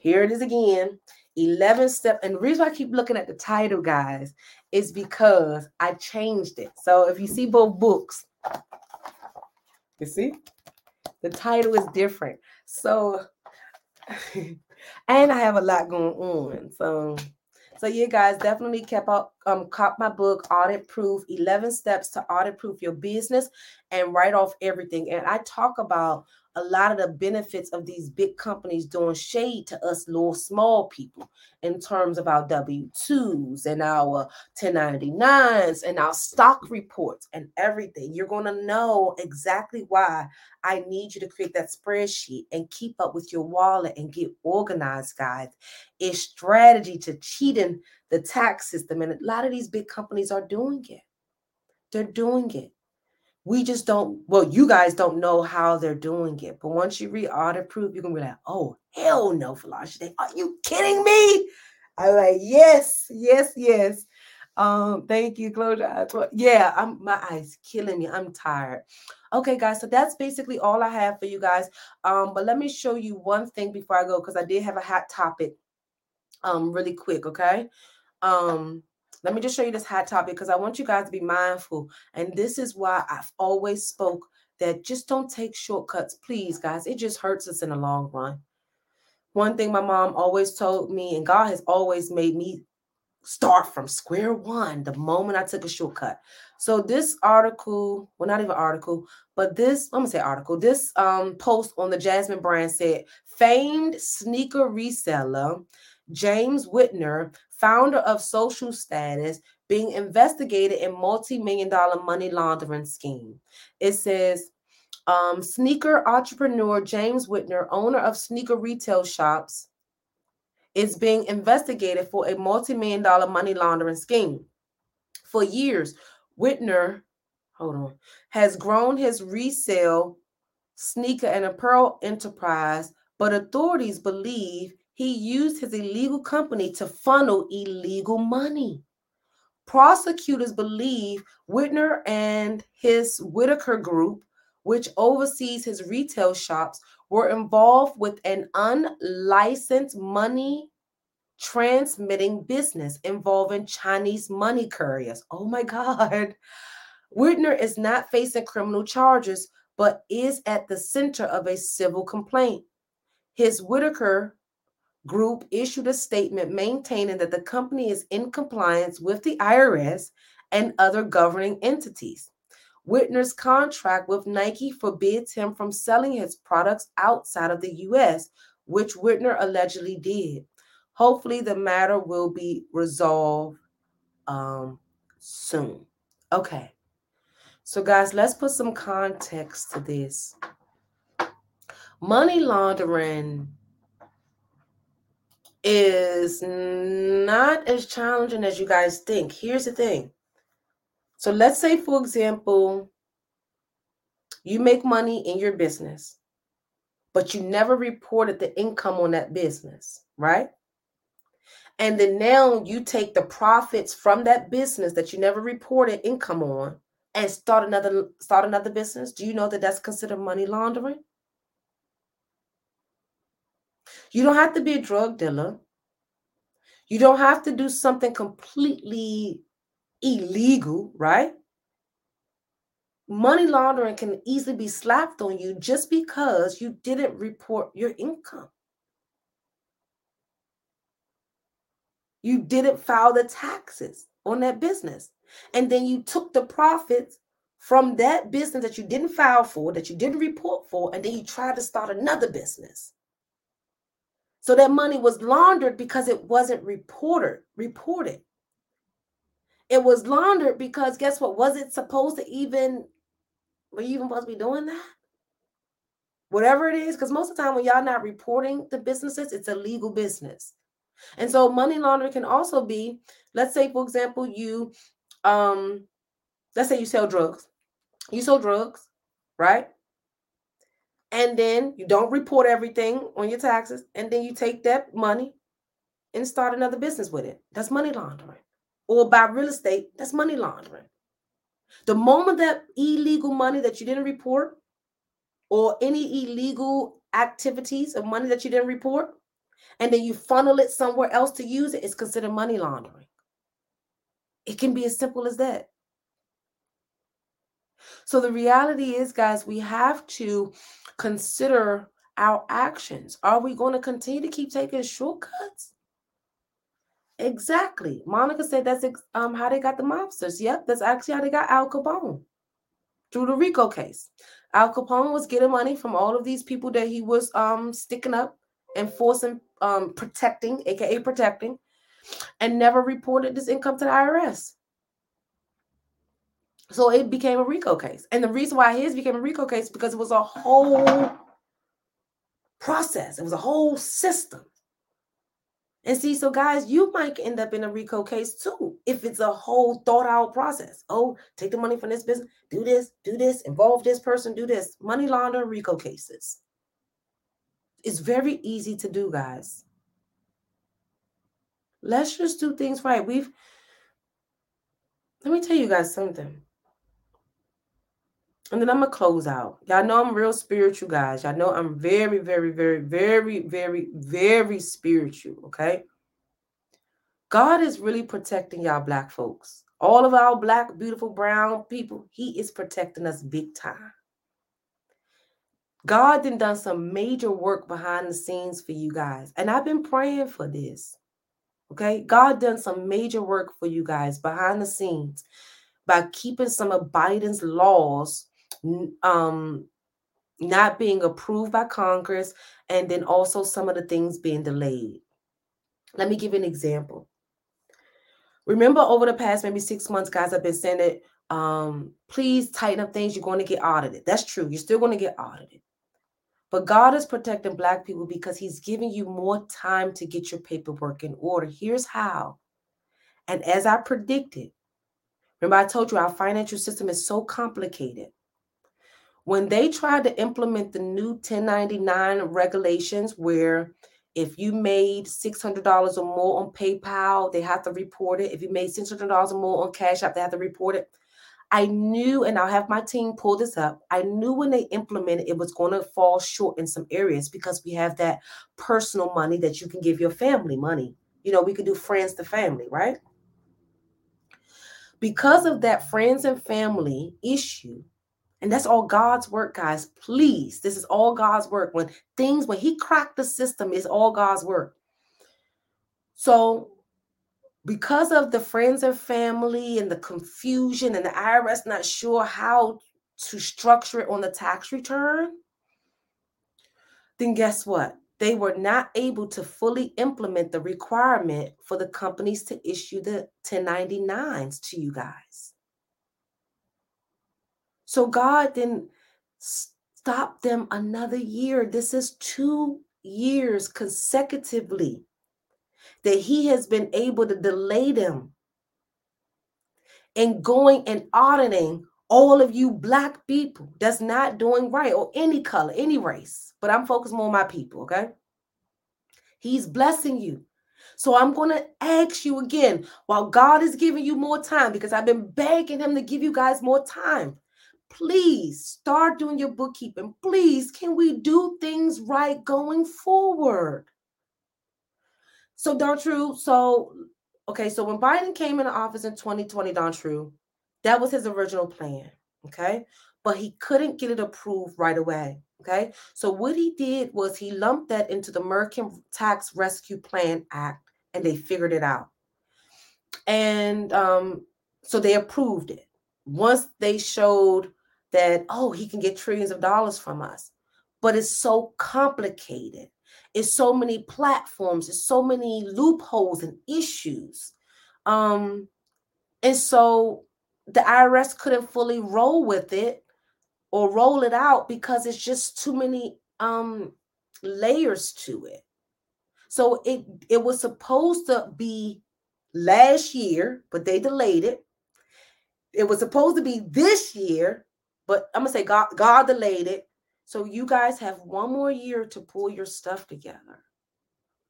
Here it is again. 11 step. And the reason I keep looking at the title, guys, is because I changed it. So if you see both books, you see, the title is different. So, and I have a lot going on. So, so yeah, guys, definitely kept up, um, cop my book, Audit Proof, 11 Steps to Audit Proof Your Business and Write Off Everything. And I talk about a lot of the benefits of these big companies doing shade to us little small people in terms of our W-2s and our 1099s and our stock reports and everything. You're going to know exactly why I need you to create that spreadsheet and keep up with your wallet and get organized, guys. It's strategy to cheating the tax system. And a lot of these big companies are doing it. They're doing it we just don't well you guys don't know how they're doing it but once you read audit proof you're gonna be like oh hell no Falashade are you kidding me? I'm like yes yes yes. Um thank you eyes yeah i'm my eyes killing me. I'm tired. Okay guys so that's basically all i have for you guys. Um but let me show you one thing before i go because i did have a hot topic um really quick okay? Um let me just show you this hot topic because I want you guys to be mindful. And this is why I've always spoke that just don't take shortcuts, please, guys. It just hurts us in the long run. One thing my mom always told me, and God has always made me start from square one the moment I took a shortcut. So this article, well, not even article, but this, I'm gonna say article, this um post on the Jasmine brand said famed sneaker reseller James Whitner founder of Social Status, being investigated in multi-million dollar money laundering scheme. It says um, sneaker entrepreneur James Whitner, owner of sneaker retail shops, is being investigated for a multi-million dollar money laundering scheme. For years, Whitner, hold on, has grown his resale sneaker and apparel enterprise, but authorities believe he used his illegal company to funnel illegal money. Prosecutors believe Whitner and his Whitaker Group, which oversees his retail shops, were involved with an unlicensed money transmitting business involving Chinese money couriers. Oh my God. Whitner is not facing criminal charges, but is at the center of a civil complaint. His Whitaker Group issued a statement maintaining that the company is in compliance with the IRS and other governing entities. Whitner's contract with Nike forbids him from selling his products outside of the US, which Whitner allegedly did. Hopefully, the matter will be resolved um, soon. Okay. So, guys, let's put some context to this. Money laundering is not as challenging as you guys think. Here's the thing. So let's say, for example, you make money in your business, but you never reported the income on that business, right? And then now you take the profits from that business that you never reported income on and start another start another business. Do you know that that's considered money laundering? You don't have to be a drug dealer. You don't have to do something completely illegal, right? Money laundering can easily be slapped on you just because you didn't report your income. You didn't file the taxes on that business. And then you took the profits from that business that you didn't file for, that you didn't report for, and then you tried to start another business. So that money was laundered because it wasn't reported, reported. It was laundered because guess what? Was it supposed to even were you even supposed to be doing that? Whatever it is, because most of the time when y'all not reporting the businesses, it's a legal business. And so money laundering can also be, let's say, for example, you um, let's say you sell drugs. You sell drugs, right? And then you don't report everything on your taxes, and then you take that money and start another business with it. That's money laundering. Or buy real estate, that's money laundering. The moment that illegal money that you didn't report or any illegal activities of money that you didn't report, and then you funnel it somewhere else to use it, it's considered money laundering. It can be as simple as that. So the reality is, guys, we have to consider our actions. Are we going to continue to keep taking shortcuts? Exactly. Monica said that's um how they got the mobsters. Yep, that's actually how they got Al Capone through the RICO case. Al Capone was getting money from all of these people that he was um sticking up and forcing um protecting, aka protecting, and never reported this income to the IRS. So it became a RICO case. And the reason why his became a RICO case because it was a whole process. It was a whole system. And see, so guys, you might end up in a RICO case too if it's a whole thought out process. Oh, take the money from this business, do this, do this, involve this person, do this. Money laundering RICO cases. It's very easy to do, guys. Let's just do things right. We've, let me tell you guys something. And then I'm gonna close out. Y'all know I'm real spiritual, guys. Y'all know I'm very, very, very, very, very, very spiritual. Okay. God is really protecting y'all black folks. All of our black, beautiful, brown people, He is protecting us big time. God then done some major work behind the scenes for you guys. And I've been praying for this. Okay. God done some major work for you guys behind the scenes by keeping some of Biden's laws um, not being approved by Congress, and then also some of the things being delayed. Let me give you an example. Remember, over the past maybe six months, guys, I've been saying that um, please tighten up things. You're going to get audited. That's true. You're still going to get audited. But God is protecting Black people because He's giving you more time to get your paperwork in order. Here's how. And as I predicted, remember, I told you our financial system is so complicated when they tried to implement the new 1099 regulations where if you made $600 or more on PayPal, they have to report it. If you made $600 or more on Cash App, they have to report it. I knew, and I'll have my team pull this up. I knew when they implemented it was going to fall short in some areas because we have that personal money that you can give your family money. You know, we could do friends to family, right? Because of that friends and family issue, and that's all God's work, guys. Please, this is all God's work. When things, when He cracked the system, is all God's work. So, because of the friends and family and the confusion and the IRS not sure how to structure it on the tax return, then guess what? They were not able to fully implement the requirement for the companies to issue the 1099s to you guys. So God didn't stop them another year. This is two years consecutively that He has been able to delay them and going and auditing all of you black people that's not doing right or any color, any race. But I'm focused more on my people, okay? He's blessing you. So I'm going to ask you again while God is giving you more time because I've been begging him to give you guys more time please start doing your bookkeeping. Please, can we do things right going forward? So, Don True, so okay, so when Biden came into office in 2020, Don True, that was his original plan. Okay. But he couldn't get it approved right away. Okay. So what he did was he lumped that into the American Tax Rescue Plan Act and they figured it out. And um, so they approved it. Once they showed that, oh, he can get trillions of dollars from us. But it's so complicated. It's so many platforms, it's so many loopholes and issues. Um, and so the IRS couldn't fully roll with it or roll it out because it's just too many um layers to it. So it it was supposed to be last year, but they delayed it. it was supposed to be this year, but I'm gonna say God, God delayed it. So you guys have one more year to pull your stuff together.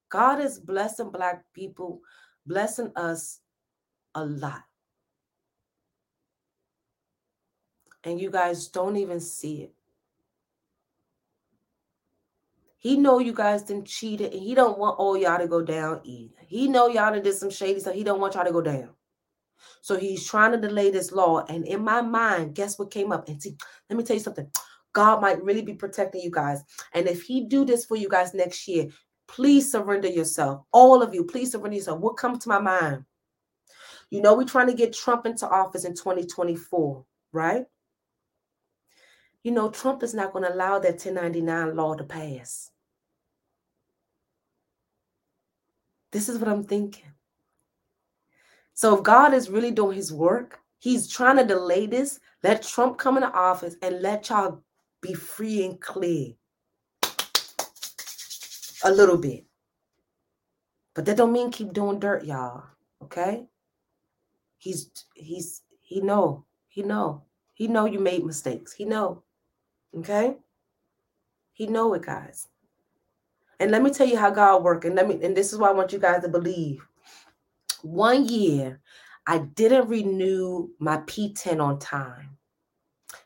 God is blessing black people, blessing us a lot. And you guys don't even see it. He know you guys done cheated, and he don't want all y'all to go down either. He know y'all done did some shady stuff. He don't want y'all to go down. So he's trying to delay this law. And in my mind, guess what came up? And see, let me tell you something. God might really be protecting you guys. And if he do this for you guys next year, please surrender yourself. All of you, please surrender yourself. What comes to my mind? You know, we're trying to get Trump into office in 2024, right? You know, Trump is not going to allow that 1099 law to pass. This is what I'm thinking. So if God is really doing his work, he's trying to delay this, let Trump come into office and let y'all be free and clear. A little bit. But that don't mean keep doing dirt, y'all. Okay? He's he's he know. He know. He know you made mistakes. He know. Okay? He know it, guys. And let me tell you how God work. And let me, and this is why I want you guys to believe. One year, I didn't renew my PTIN on time.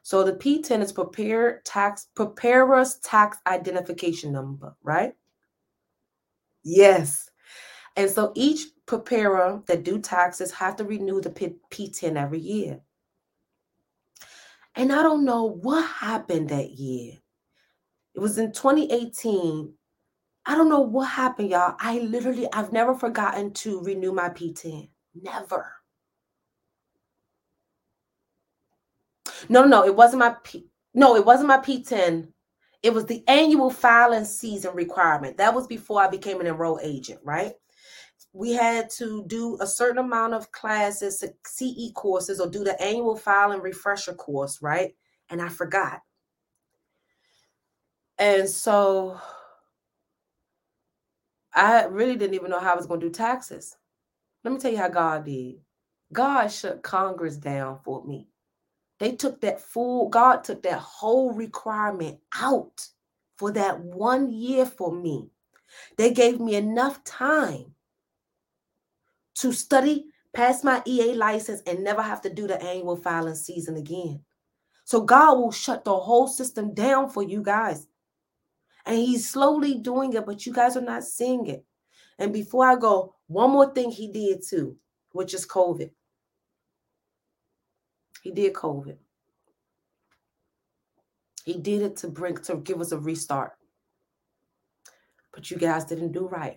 So the PTIN is prepare tax preparer's tax identification number, right? Yes. And so each preparer that do taxes have to renew the P- PTIN every year. And I don't know what happened that year. It was in 2018 I don't know what happened, y'all. I literally, I've never forgotten to renew my PTIN. Never. No, no, it wasn't my P. No, it wasn't my PTIN. It was the annual filing season requirement. That was before I became an enroll agent, right? We had to do a certain amount of classes, CE courses, or do the annual filing refresher course, right? And I forgot. And so I really didn't even know how I was going to do taxes. Let me tell you how God did. God shut Congress down for me. They took that full, God took that whole requirement out for that one year for me. They gave me enough time to study, pass my EA license, and never have to do the annual filing season again. So God will shut the whole system down for you guys. And he's slowly doing it, but you guys are not seeing it. And before I go, one more thing he did too, which is COVID. He did COVID. He did it to bring to give us a restart. But you guys didn't do right.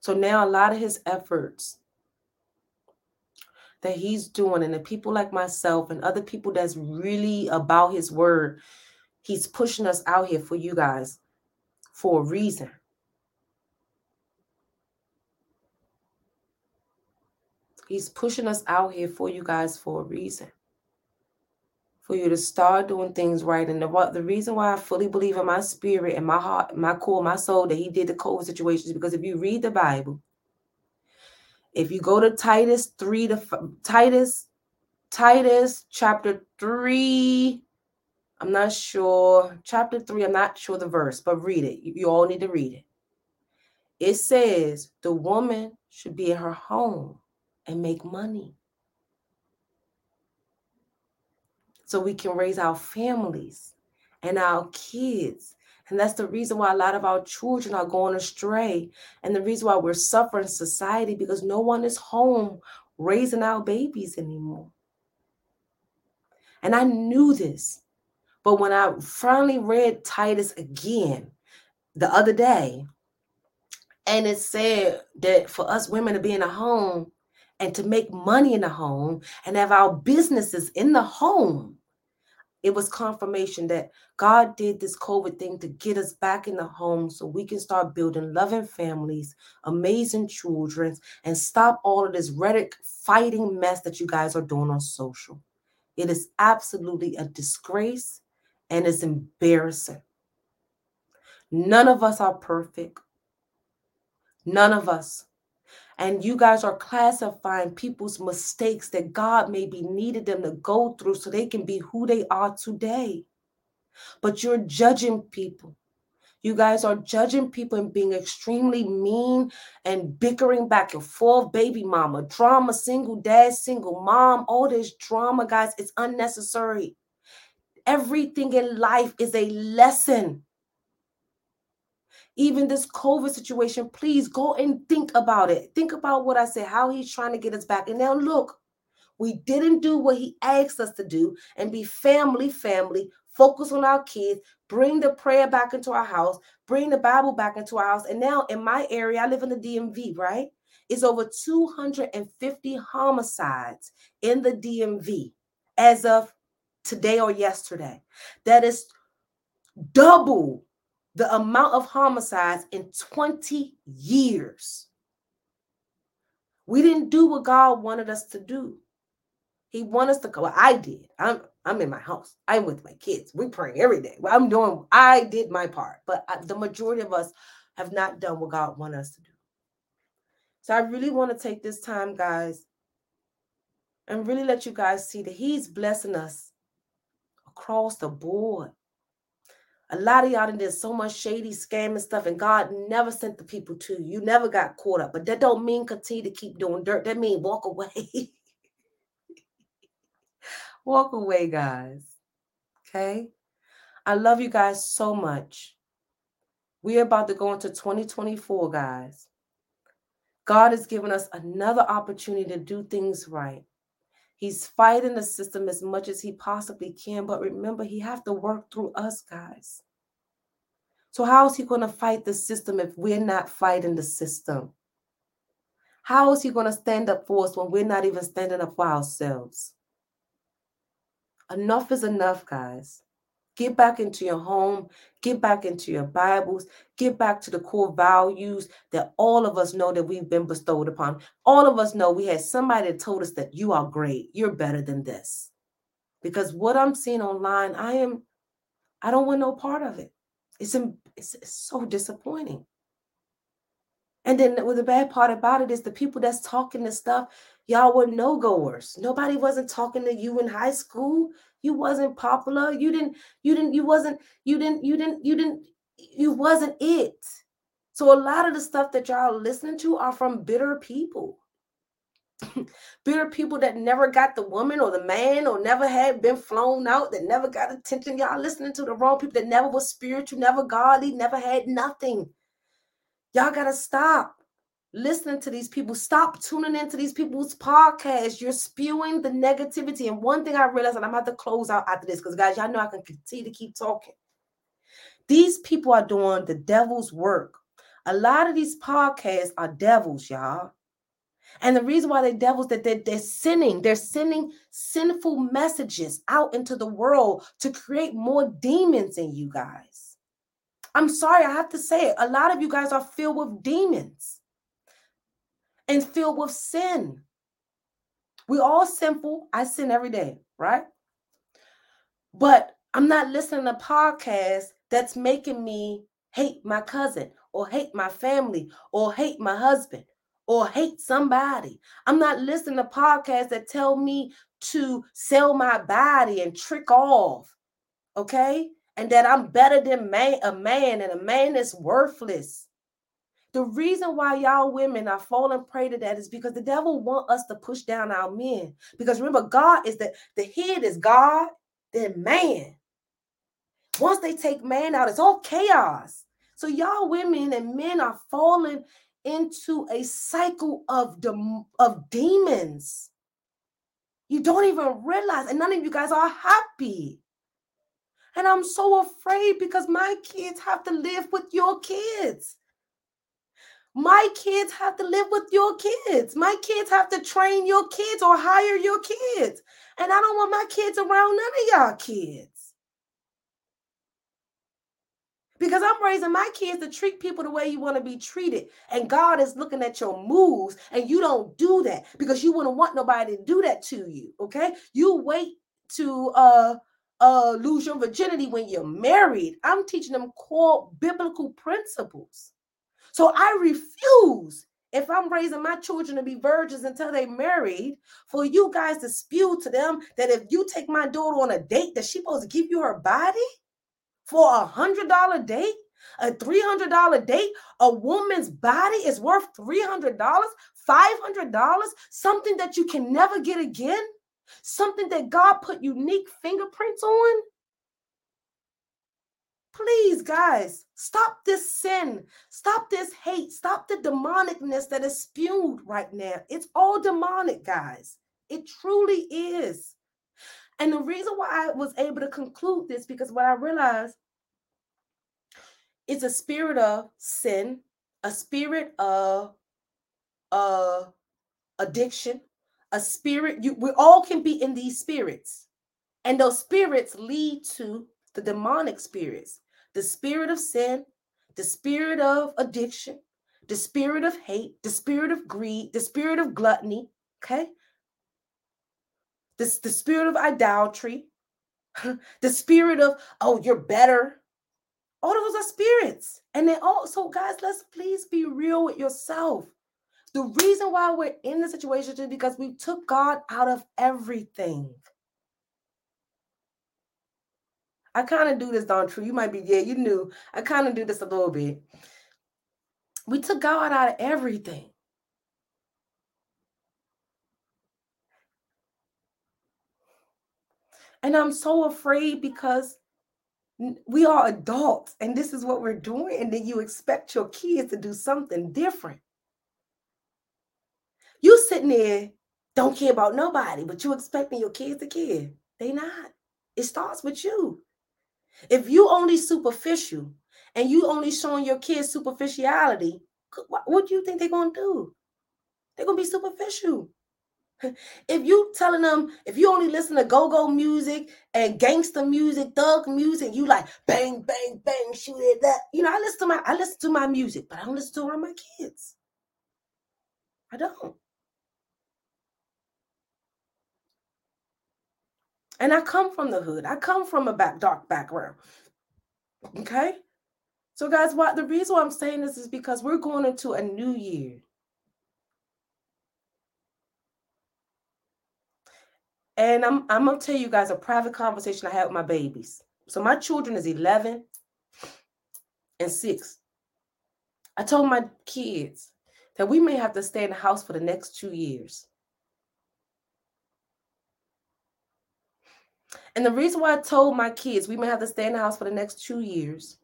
So now a lot of his efforts that he's doing, and the people like myself and other people that's really about his word, He's pushing us out here for you guys for a reason. He's pushing us out here for you guys for a reason. For you to start doing things right. And the, the reason why I fully believe in my spirit and my heart, my core, my soul that he did the COVID situations because if you read the Bible, if you go to Titus 3 to Titus, Titus chapter 3 I'm not sure. Chapter three, I'm not sure the verse, but read it. You, all need to read it. It says the woman should be in her home and make money. So we can raise our families and our kids. And that's the reason why a lot of our children are going astray. And the reason why we're suffering society because no one is home raising our babies anymore. And I knew this. But when I finally read Titus again the other day, and it said that for us women to be in a home and to make money in the home and have our businesses in the home, it was confirmation that God did this COVID thing to get us back in the home so we can start building loving families, amazing children, and stop all of this rhetoric fighting mess that you guys are doing on social. It is absolutely a disgrace and it's embarrassing. None of us are perfect. None of us. And you guys are classifying people's mistakes that God maybe needed them to go through so they can be who they are today. But you're judging people. You guys are judging people and being extremely mean and bickering back and forth. Baby mama, drama, single dad, single mom, all this drama, guys, it's unnecessary. Everything in life is a lesson even this COVID situation, please go and think about it. Think about what I said, how he's trying to get us back. And now look, we didn't do what he asked us to do and be family, family, focus on our kids, bring the prayer back into our house, bring the Bible back into our house. And now in my area, I live in the DMV, right? It's over 250 homicides in the DMV as of today or yesterday. That is double the amount of homicides in 20 years. We didn't do what God wanted us to do. He wanted us to go. I did. I'm I'm in my house. I'm with my kids. We praying every day. I'm doing. I did my part, but I, the majority of us have not done what God wanted us to do. So I really want to take this time, guys, and really let you guys see that He's blessing us across the board. A lot of y'all did so much shady scamming stuff, and God never sent the people to you. You never got caught up. But that don't mean continue to keep doing dirt. That mean walk away. walk away, guys. Okay. I love you guys so much. We're about to go into 2024, guys. God has given us another opportunity to do things right. He's fighting the system as much as he possibly can. But remember, he have to work through us, guys. So how is he going to fight the system if we're not fighting the system? How is he going to stand up for us when we're not even standing up for ourselves? Enough is enough, guys. Get back into your home, get back into your Bibles, get back to the core values that all of us know that we've been bestowed upon. All of us know we had somebody that told us that you are great, you're better than this. Because what I'm seeing online, I am, I don't want no part of it. It's, it's, it's so disappointing. And then well, the bad part about it is the people that's talking this stuff, y'all were no-goers. Nobody wasn't talking to you in high school you wasn't popular. You didn't you didn't you wasn't you didn't you didn't you didn't you wasn't it. So a lot of the stuff that y'all listening to are from bitter people. Bitter people that never got the woman or the man or never had been flown out that never got attention. Y'all listening to the wrong people that never was spiritual never godly never had nothing. Y'all gotta stop listening to these people. Stop tuning into these people's podcasts. You're spewing the negativity. And one thing I realized, and I'm about to close out after this, because guys, y'all know I can continue to keep talking. These people are doing the devil's work. A lot of these podcasts are devils, y'all. And the reason why they're devils is that they're, they're sinning, they're sending sinful messages out into the world to create more demons in you guys. I'm sorry, I have to say it. A lot of you guys are filled with demons and filled with sin. We all sinful. I sin every day, right? But I'm not listening to podcasts that's making me hate my cousin or hate my family or hate my husband or hate somebody. I'm not listening to podcasts that tell me to sell my body and trick off, okay? And that I'm better than man, a man and a man is worthless. The reason why y'all women are falling prey to that is because the devil want us to push down our men. Because remember, God is the the head is God, then man. Once they take man out, it's all chaos. So y'all women and men are falling into a cycle of the of demons. You don't even realize, and none of you guys are happy. And I'm so afraid because my kids have to live with your kids. My kids have to live with your kids. My kids have to train your kids or hire your kids. And I don't want my kids around none of y'all kids. Because I'm raising my kids to treat people the way you want to be treated. And God is looking at your moves, and you don't do that because you wouldn't want nobody to do that to you. Okay. You wait to uh uh lose your virginity when you're married. I'm teaching them core biblical principles. So I refuse if I'm raising my children to be virgins until they married, for you guys to spew to them that if you take my daughter on a date, that she supposed to give you her body for a hundred dollar date, a three hundred dollar date, a woman's body is worth three hundred dollars, five hundred dollars, something that you can never get again, something that God put unique fingerprints on. Please, guys, stop this sin. Stop this hate. Stop the demonicness that is spewed right now. It's all demonic, guys. It truly is. And the reason why I was able to conclude this because what I realized is a spirit of sin, a spirit of uh addiction, a spirit you we all can be in these spirits. And those spirits lead to the demonic spirits the spirit of sin, the spirit of addiction, the spirit of hate, the spirit of greed, the spirit of gluttony, okay? This the spirit of idolatry, the spirit of, oh, you're better. All those are spirits. And then also, guys, let's please be real with yourself. The reason why we're in this situation is because we took God out of everything. I kind of do this, Don True. You might be, yeah, you knew. I kind of do this a little bit. We took God out of everything. And I'm so afraid because we are adults and this is what we're doing. And then you expect your kids to do something different. You sitting there, don't care about nobody, but you expecting your kids to care. They not. It starts with you. If you only superficial and you only showing your kids superficiality, what do you think they're gonna do? They're gonna be superficial. If you telling them, if you only listen to go-go music and gangster music, thug music, you like bang, bang, bang, shoot it that. You know, I listen to my I listen to my music, but I don't listen to around my kids. I don't. And I come from the hood. I come from a back dark background. Okay? So guys, what the reason why I'm saying this is because we're going into a new year. And I'm I'm gonna tell you guys a private conversation I had with my babies. So my children is 11 and 6. I told my kids that we may have to stay in the house for the next two years. And the reason why I told my kids we may have to stay in the house for the next two years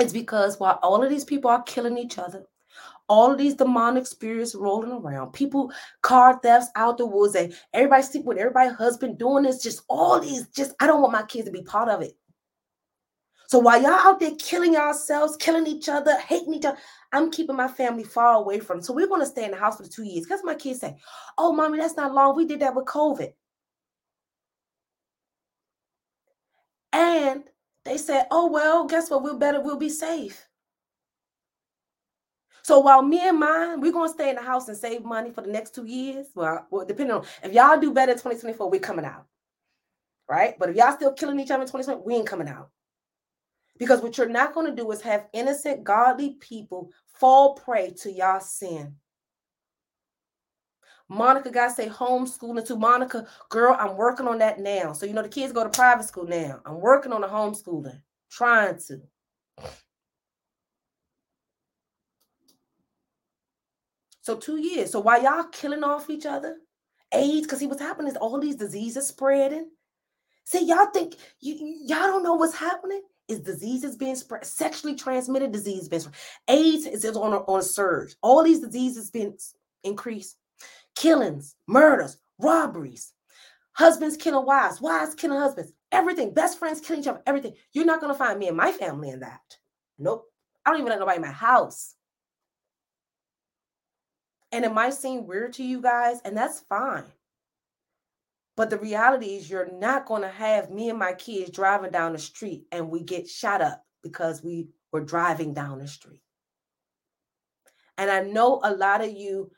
is because while all of these people are killing each other, all of these demonic spirits rolling around, people, car thefts out the woods, and everybody sleep with everybody's husband doing this, just all these, just I don't want my kids to be part of it. So while y'all out there killing yourselves, killing each other, hating each other, I'm keeping my family far away from. So we're to stay in the house for the two years. Because my kids say, "Oh, mommy, that's not long. We did that with COVID." And they said, oh, well, guess what? We'll better, we'll be safe. So while me and mine, we're to stay in the house and save money for the next two years. Well, well, depending on if y'all do better in 2024, we're coming out. Right? But if y'all still killing each other in 2020, we ain't coming out. Because what you're not to do is have innocent, godly people fall prey to y'all sin. Monica got to say homeschooling to Monica, girl, I'm working on that now. So, you know, the kids go to private school now. I'm working on the homeschooling, trying to. So, two years. So, while y'all killing off each other, AIDS, because see what's happening is all these diseases spreading. See, y'all think you y'all don't know what's happening? Is diseases being spread, sexually transmitted disease being spread. AIDS is on a, on a surge. All these diseases being increased killings, murders, robberies, husbands killing wives, wives killing husbands, everything, best friends killing each other, everything. You're not going to find me and my family in that. Nope. I don't even let nobody in my house. And it might seem weird to you guys, and that's fine. But the reality is, you're not going to have me and my kids driving down the street and we get shot up because we were driving down the street. And I know a lot of you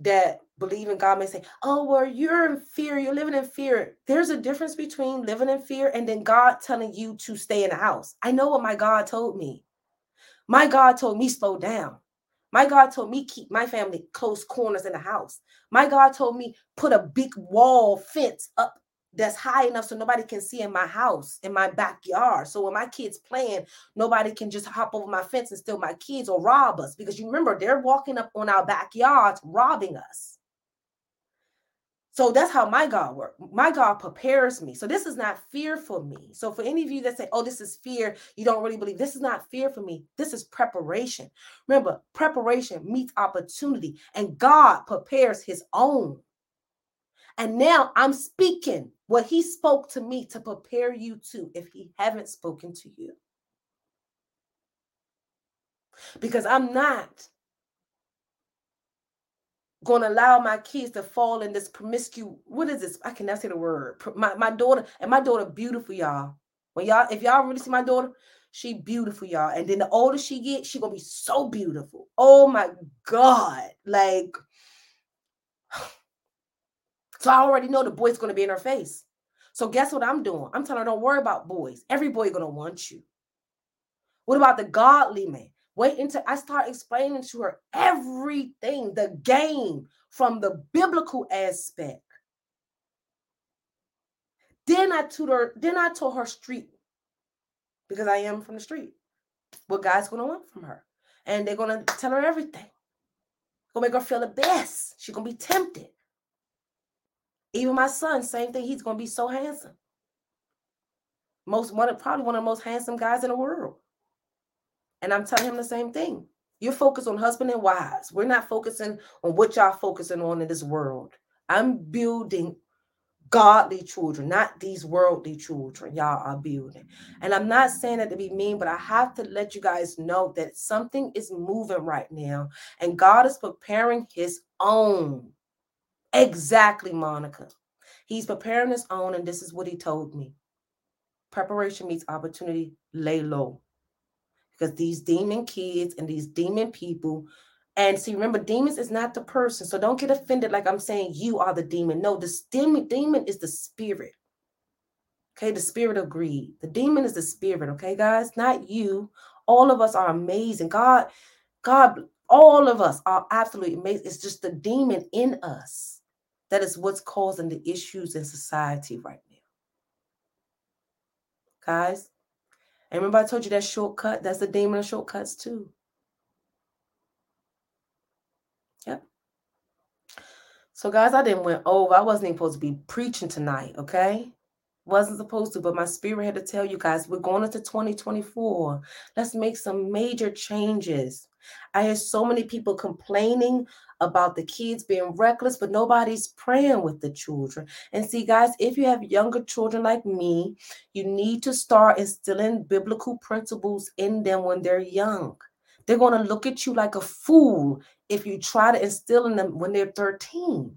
that believe in God may say, Oh, well, you're in fear, you're living in fear. There's a difference between living in fear and then God telling you to stay in the house. I know what my God told me. My God told me slow down. My God told me keep my family close corners in the house. My God told me put a big wall fence up that's high enough so nobody can see in my house, in my backyard. So when my kids playing, nobody can just hop over my fence and steal my kids or rob us. Because you remember, they're walking up on our backyards, robbing us. So that's how my God works. My God prepares me. So this is not fear for me. So for any of you that say, oh, this is fear, you don't really believe this is not fear for me. This is preparation. Remember, preparation meets opportunity, and God prepares his own. And now I'm speaking what he spoke to me to prepare you to if he haven't spoken to you. Because I'm not going to allow my kids to fall in this promiscuous what is this? I cannot say the word. My, my daughter and my daughter beautiful y'all. When y'all if y'all really see my daughter she beautiful y'all. And then the older she gets she gonna be so beautiful. Oh my god. Like so i already know the boy's gonna be in her face so guess what i'm doing i'm telling her don't worry about boys every boy gonna want you what about the godly man Wait until I start explaining to her everything, the game from the biblical aspect. Then I told her, then I told her street because I am from the street. What God's gonna want from her. And they're gonna tell her everything. Gonna make her feel the best. She's gonna be tempted. Even my son, same thing. He's gonna be so handsome. Most one of probably one of the most handsome guys in the world. And I'm telling him the same thing. You're focused on husband and wives. We're not focusing on what y'all focusing on in this world. I'm building godly children, not these worldly children y'all are building. And I'm not saying that to be mean, but I have to let you guys know that something is moving right now and God is preparing his own. Exactly, Monica. He's preparing his own, and this is what he told me. Preparation meets opportunity, lay low. Because these demon kids and these demon people and see remember demons is not the person so don't get offended like i'm saying you are the demon. No the demon demon is the spirit. Okay the spirit of greed. The demon is the spirit okay guys? Not you. All of us are amazing. God god all of us are absolutely amazing. It's just the demon in us that is what's causing the issues in society right now guys remember, I told you that shortcut, that's the demon of shortcuts too. Yep. So, guys, I didn't went over. I wasn't even supposed to be preaching tonight, okay? Wasn't supposed to, but my spirit had to tell you guys we're going into 2024. Let's make some major changes. I hear so many people complaining about the kids being reckless, but nobody's praying with the children. And see, guys, if you have younger children like me, you need to start instilling biblical principles in them when they're young. They're going to look at you like a fool if you try to instill in them when they're 13.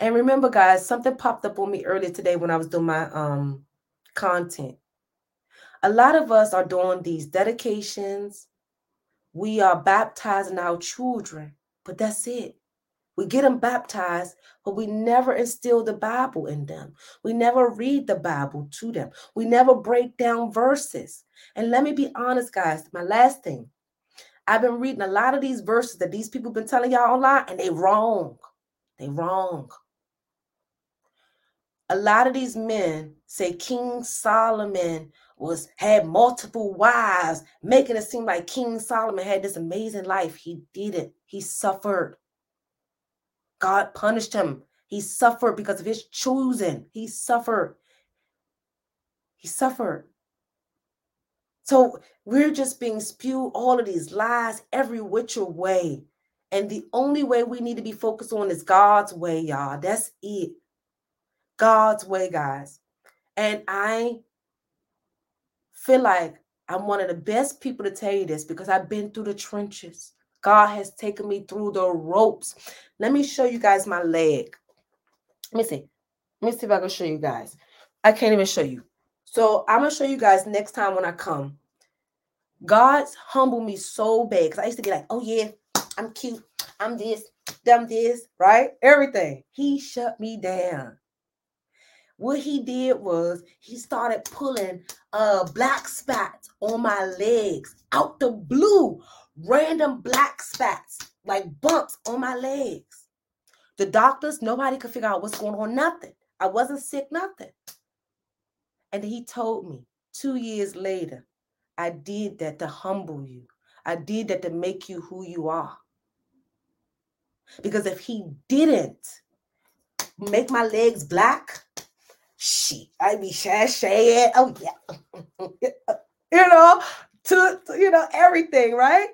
And remember, guys, something popped up on me earlier today when I was doing my um content. A lot of us are doing these dedications, we are baptizing our children, but that's it. We get them baptized, but we never instill the Bible in them. We never read the Bible to them. We never break down verses. And let me be honest, guys, my last thing. I've been reading a lot of these verses that these people been telling y'all online, and they wrong. They wrong. A lot of these men say King Solomon was had multiple wives, making it seem like King Solomon had this amazing life. He didn't. He suffered. God punished him. He suffered because of his choosing. He suffered. He suffered. So we're just being spewed all of these lies every which way. And the only way we need to be focused on is God's way, y'all. That's it. God's way, guys. And I feel like I'm one of the best people to tell you this because I've been through the trenches. God has taken me through the ropes. Let me show you guys my leg. Let me see. Let me see if I can show you guys. I can't even show you. So I'm gonna show you guys next time when I come. God's humbled me so bad because I used to be like, oh yeah, I'm cute, I'm this, I'm this, right? Everything. He shut me down. What he did was he started pulling uh black spots on my legs out the blue, random black spots like bumps on my legs. The doctors, nobody could figure out what's going on, nothing. I wasn't sick, nothing. And he told me two years later, I did that to humble you. I did that to make you who you are. Because if he didn't make my legs black, shit, I'd be shay Oh yeah. you know, to, to, you know, everything, right?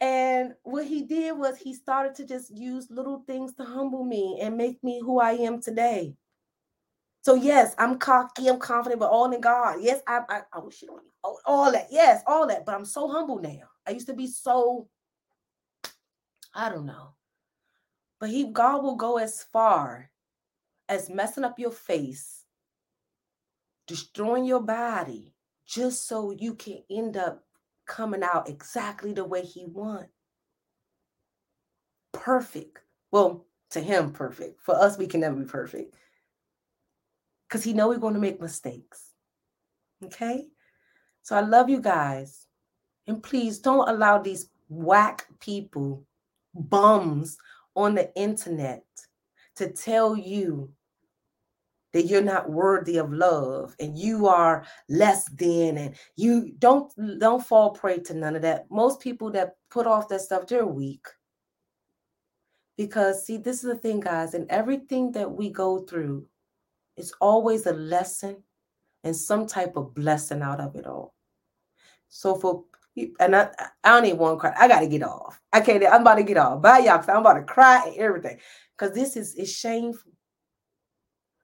And what he did was he started to just use little things to humble me and make me who I am today. So yes, I'm cocky, I'm confident, but all in God. Yes, I I, I wish you don't all that. Yes, all that. But I'm so humble now. I used to be so, I don't know. But he God will go as far as messing up your face, destroying your body, just so you can end up coming out exactly the way he wants. Perfect. Well, to him, perfect. For us, we can never be perfect because he know we're going to make mistakes. Okay? So I love you guys. And please don't allow these whack people, bums on the internet to tell you that you're not worthy of love and you are less than and you don't don't fall prey to none of that most people that put off that stuff they're weak because see this is the thing guys and everything that we go through it's always a lesson and some type of blessing out of it all. So for and I, I don't even want to cry. I gotta get off. I can't. I'm about to get off. Bye, y'all. Cause I'm about to cry and everything. Cause this is is shameful.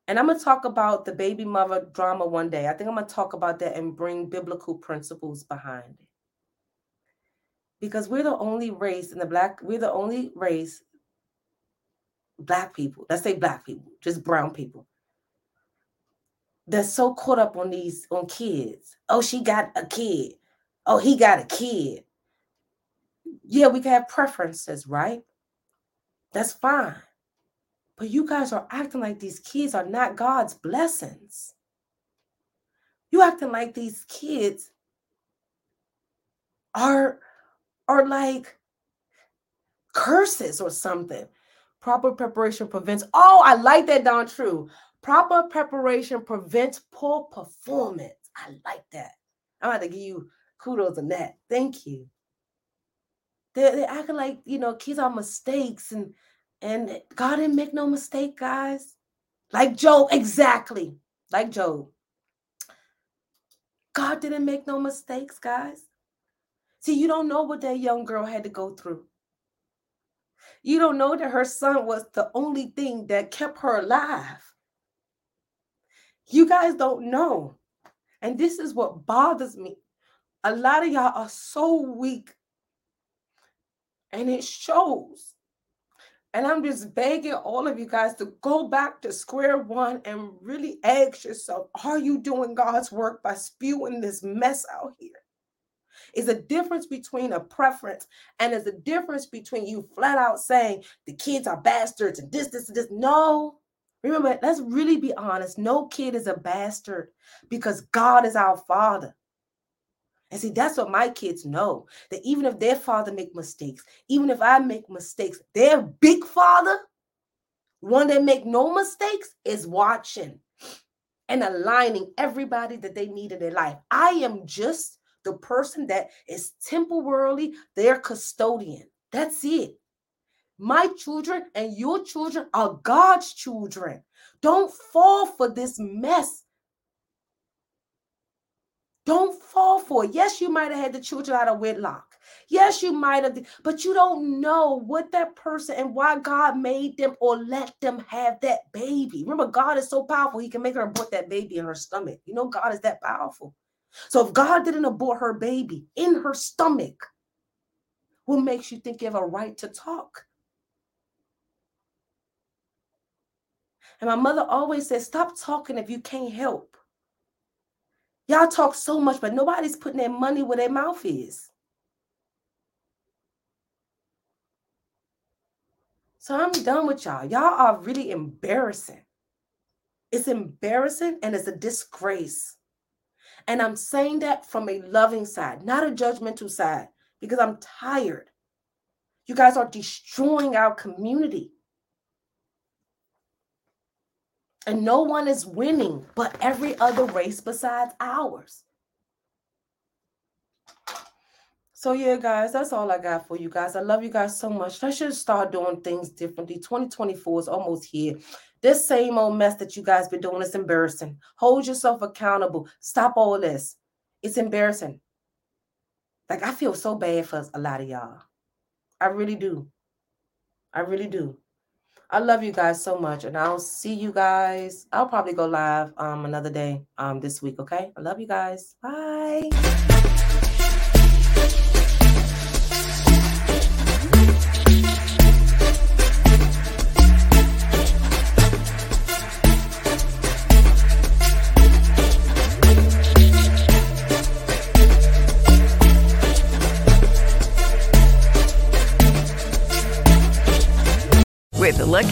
And I'm gonna talk about the baby mother drama one day. I think I'm gonna talk about that and bring biblical principles behind it. Because we're the only race in the black. We're the only race. Black people. Let's say black people, just brown people that's so caught up on these on kids. Oh, she got a kid. Oh, he got a kid. Yeah, we can have preferences, right? That's fine. But you guys are acting like these kids are not God's blessings. You acting like these kids are are like curses or something. Proper preparation prevents. Oh, I like that, Don True. Proper preparation prevents poor performance. I like that. I'm about to give you kudos on that. Thank you. They're, they're acting like, you know, kids are mistakes and and God didn't make no mistake, guys. Like Job, exactly. Like Job. God didn't make no mistakes, guys. See, you don't know what that young girl had to go through. You don't know that her son was the only thing that kept her alive. You guys don't know. And this is what bothers me. A lot of y'all are so weak. And it shows. And I'm just begging all of you guys to go back to square one and really ask yourself are you doing God's work by spewing this mess out here? Is a difference between a preference and there's a difference between you flat out saying the kids are bastards and this, this, this. No, Remember, let's really be honest. No kid is a bastard because God is our father. And see, that's what my kids know. That even if their father make mistakes, even if I make mistakes, their big father, one that make no mistakes, is watching and aligning everybody that they need in their life. I am just the person that is temporarily their custodian. That's it. My children and your children are God's children. Don't fall for this mess. Don't fall for it. Yes, you might have had the children out of wedlock. Yes, you might have, but you don't know what that person and why God made them or let them have that baby. Remember, God is so powerful, He can make her abort that baby in her stomach. You know, God is that powerful. So if God didn't abort her baby in her stomach, what makes you think you have a right to talk? And my mother always said, stop talking if you can't help. Y'all talk so much, but nobody's putting their money where their mouth is. So I'm done with y'all. Y'all are really embarrassing. It's embarrassing and it's a disgrace. And I'm saying that from a loving side, not a judgmental side, because I'm tired. You guys are destroying our community. And no one is winning but every other race besides ours. So yeah, guys, that's all I got for you guys. I love you guys so much. I should start doing things differently. 2024 is almost here. This same old mess that you guys been doing is embarrassing. Hold yourself accountable. Stop all this. It's embarrassing. Like I feel so bad for a lot of y'all. I really do. I really do. I love you guys so much, and I'll see you guys. I'll probably go live um another day um this week. Okay. I love you guys. Bye.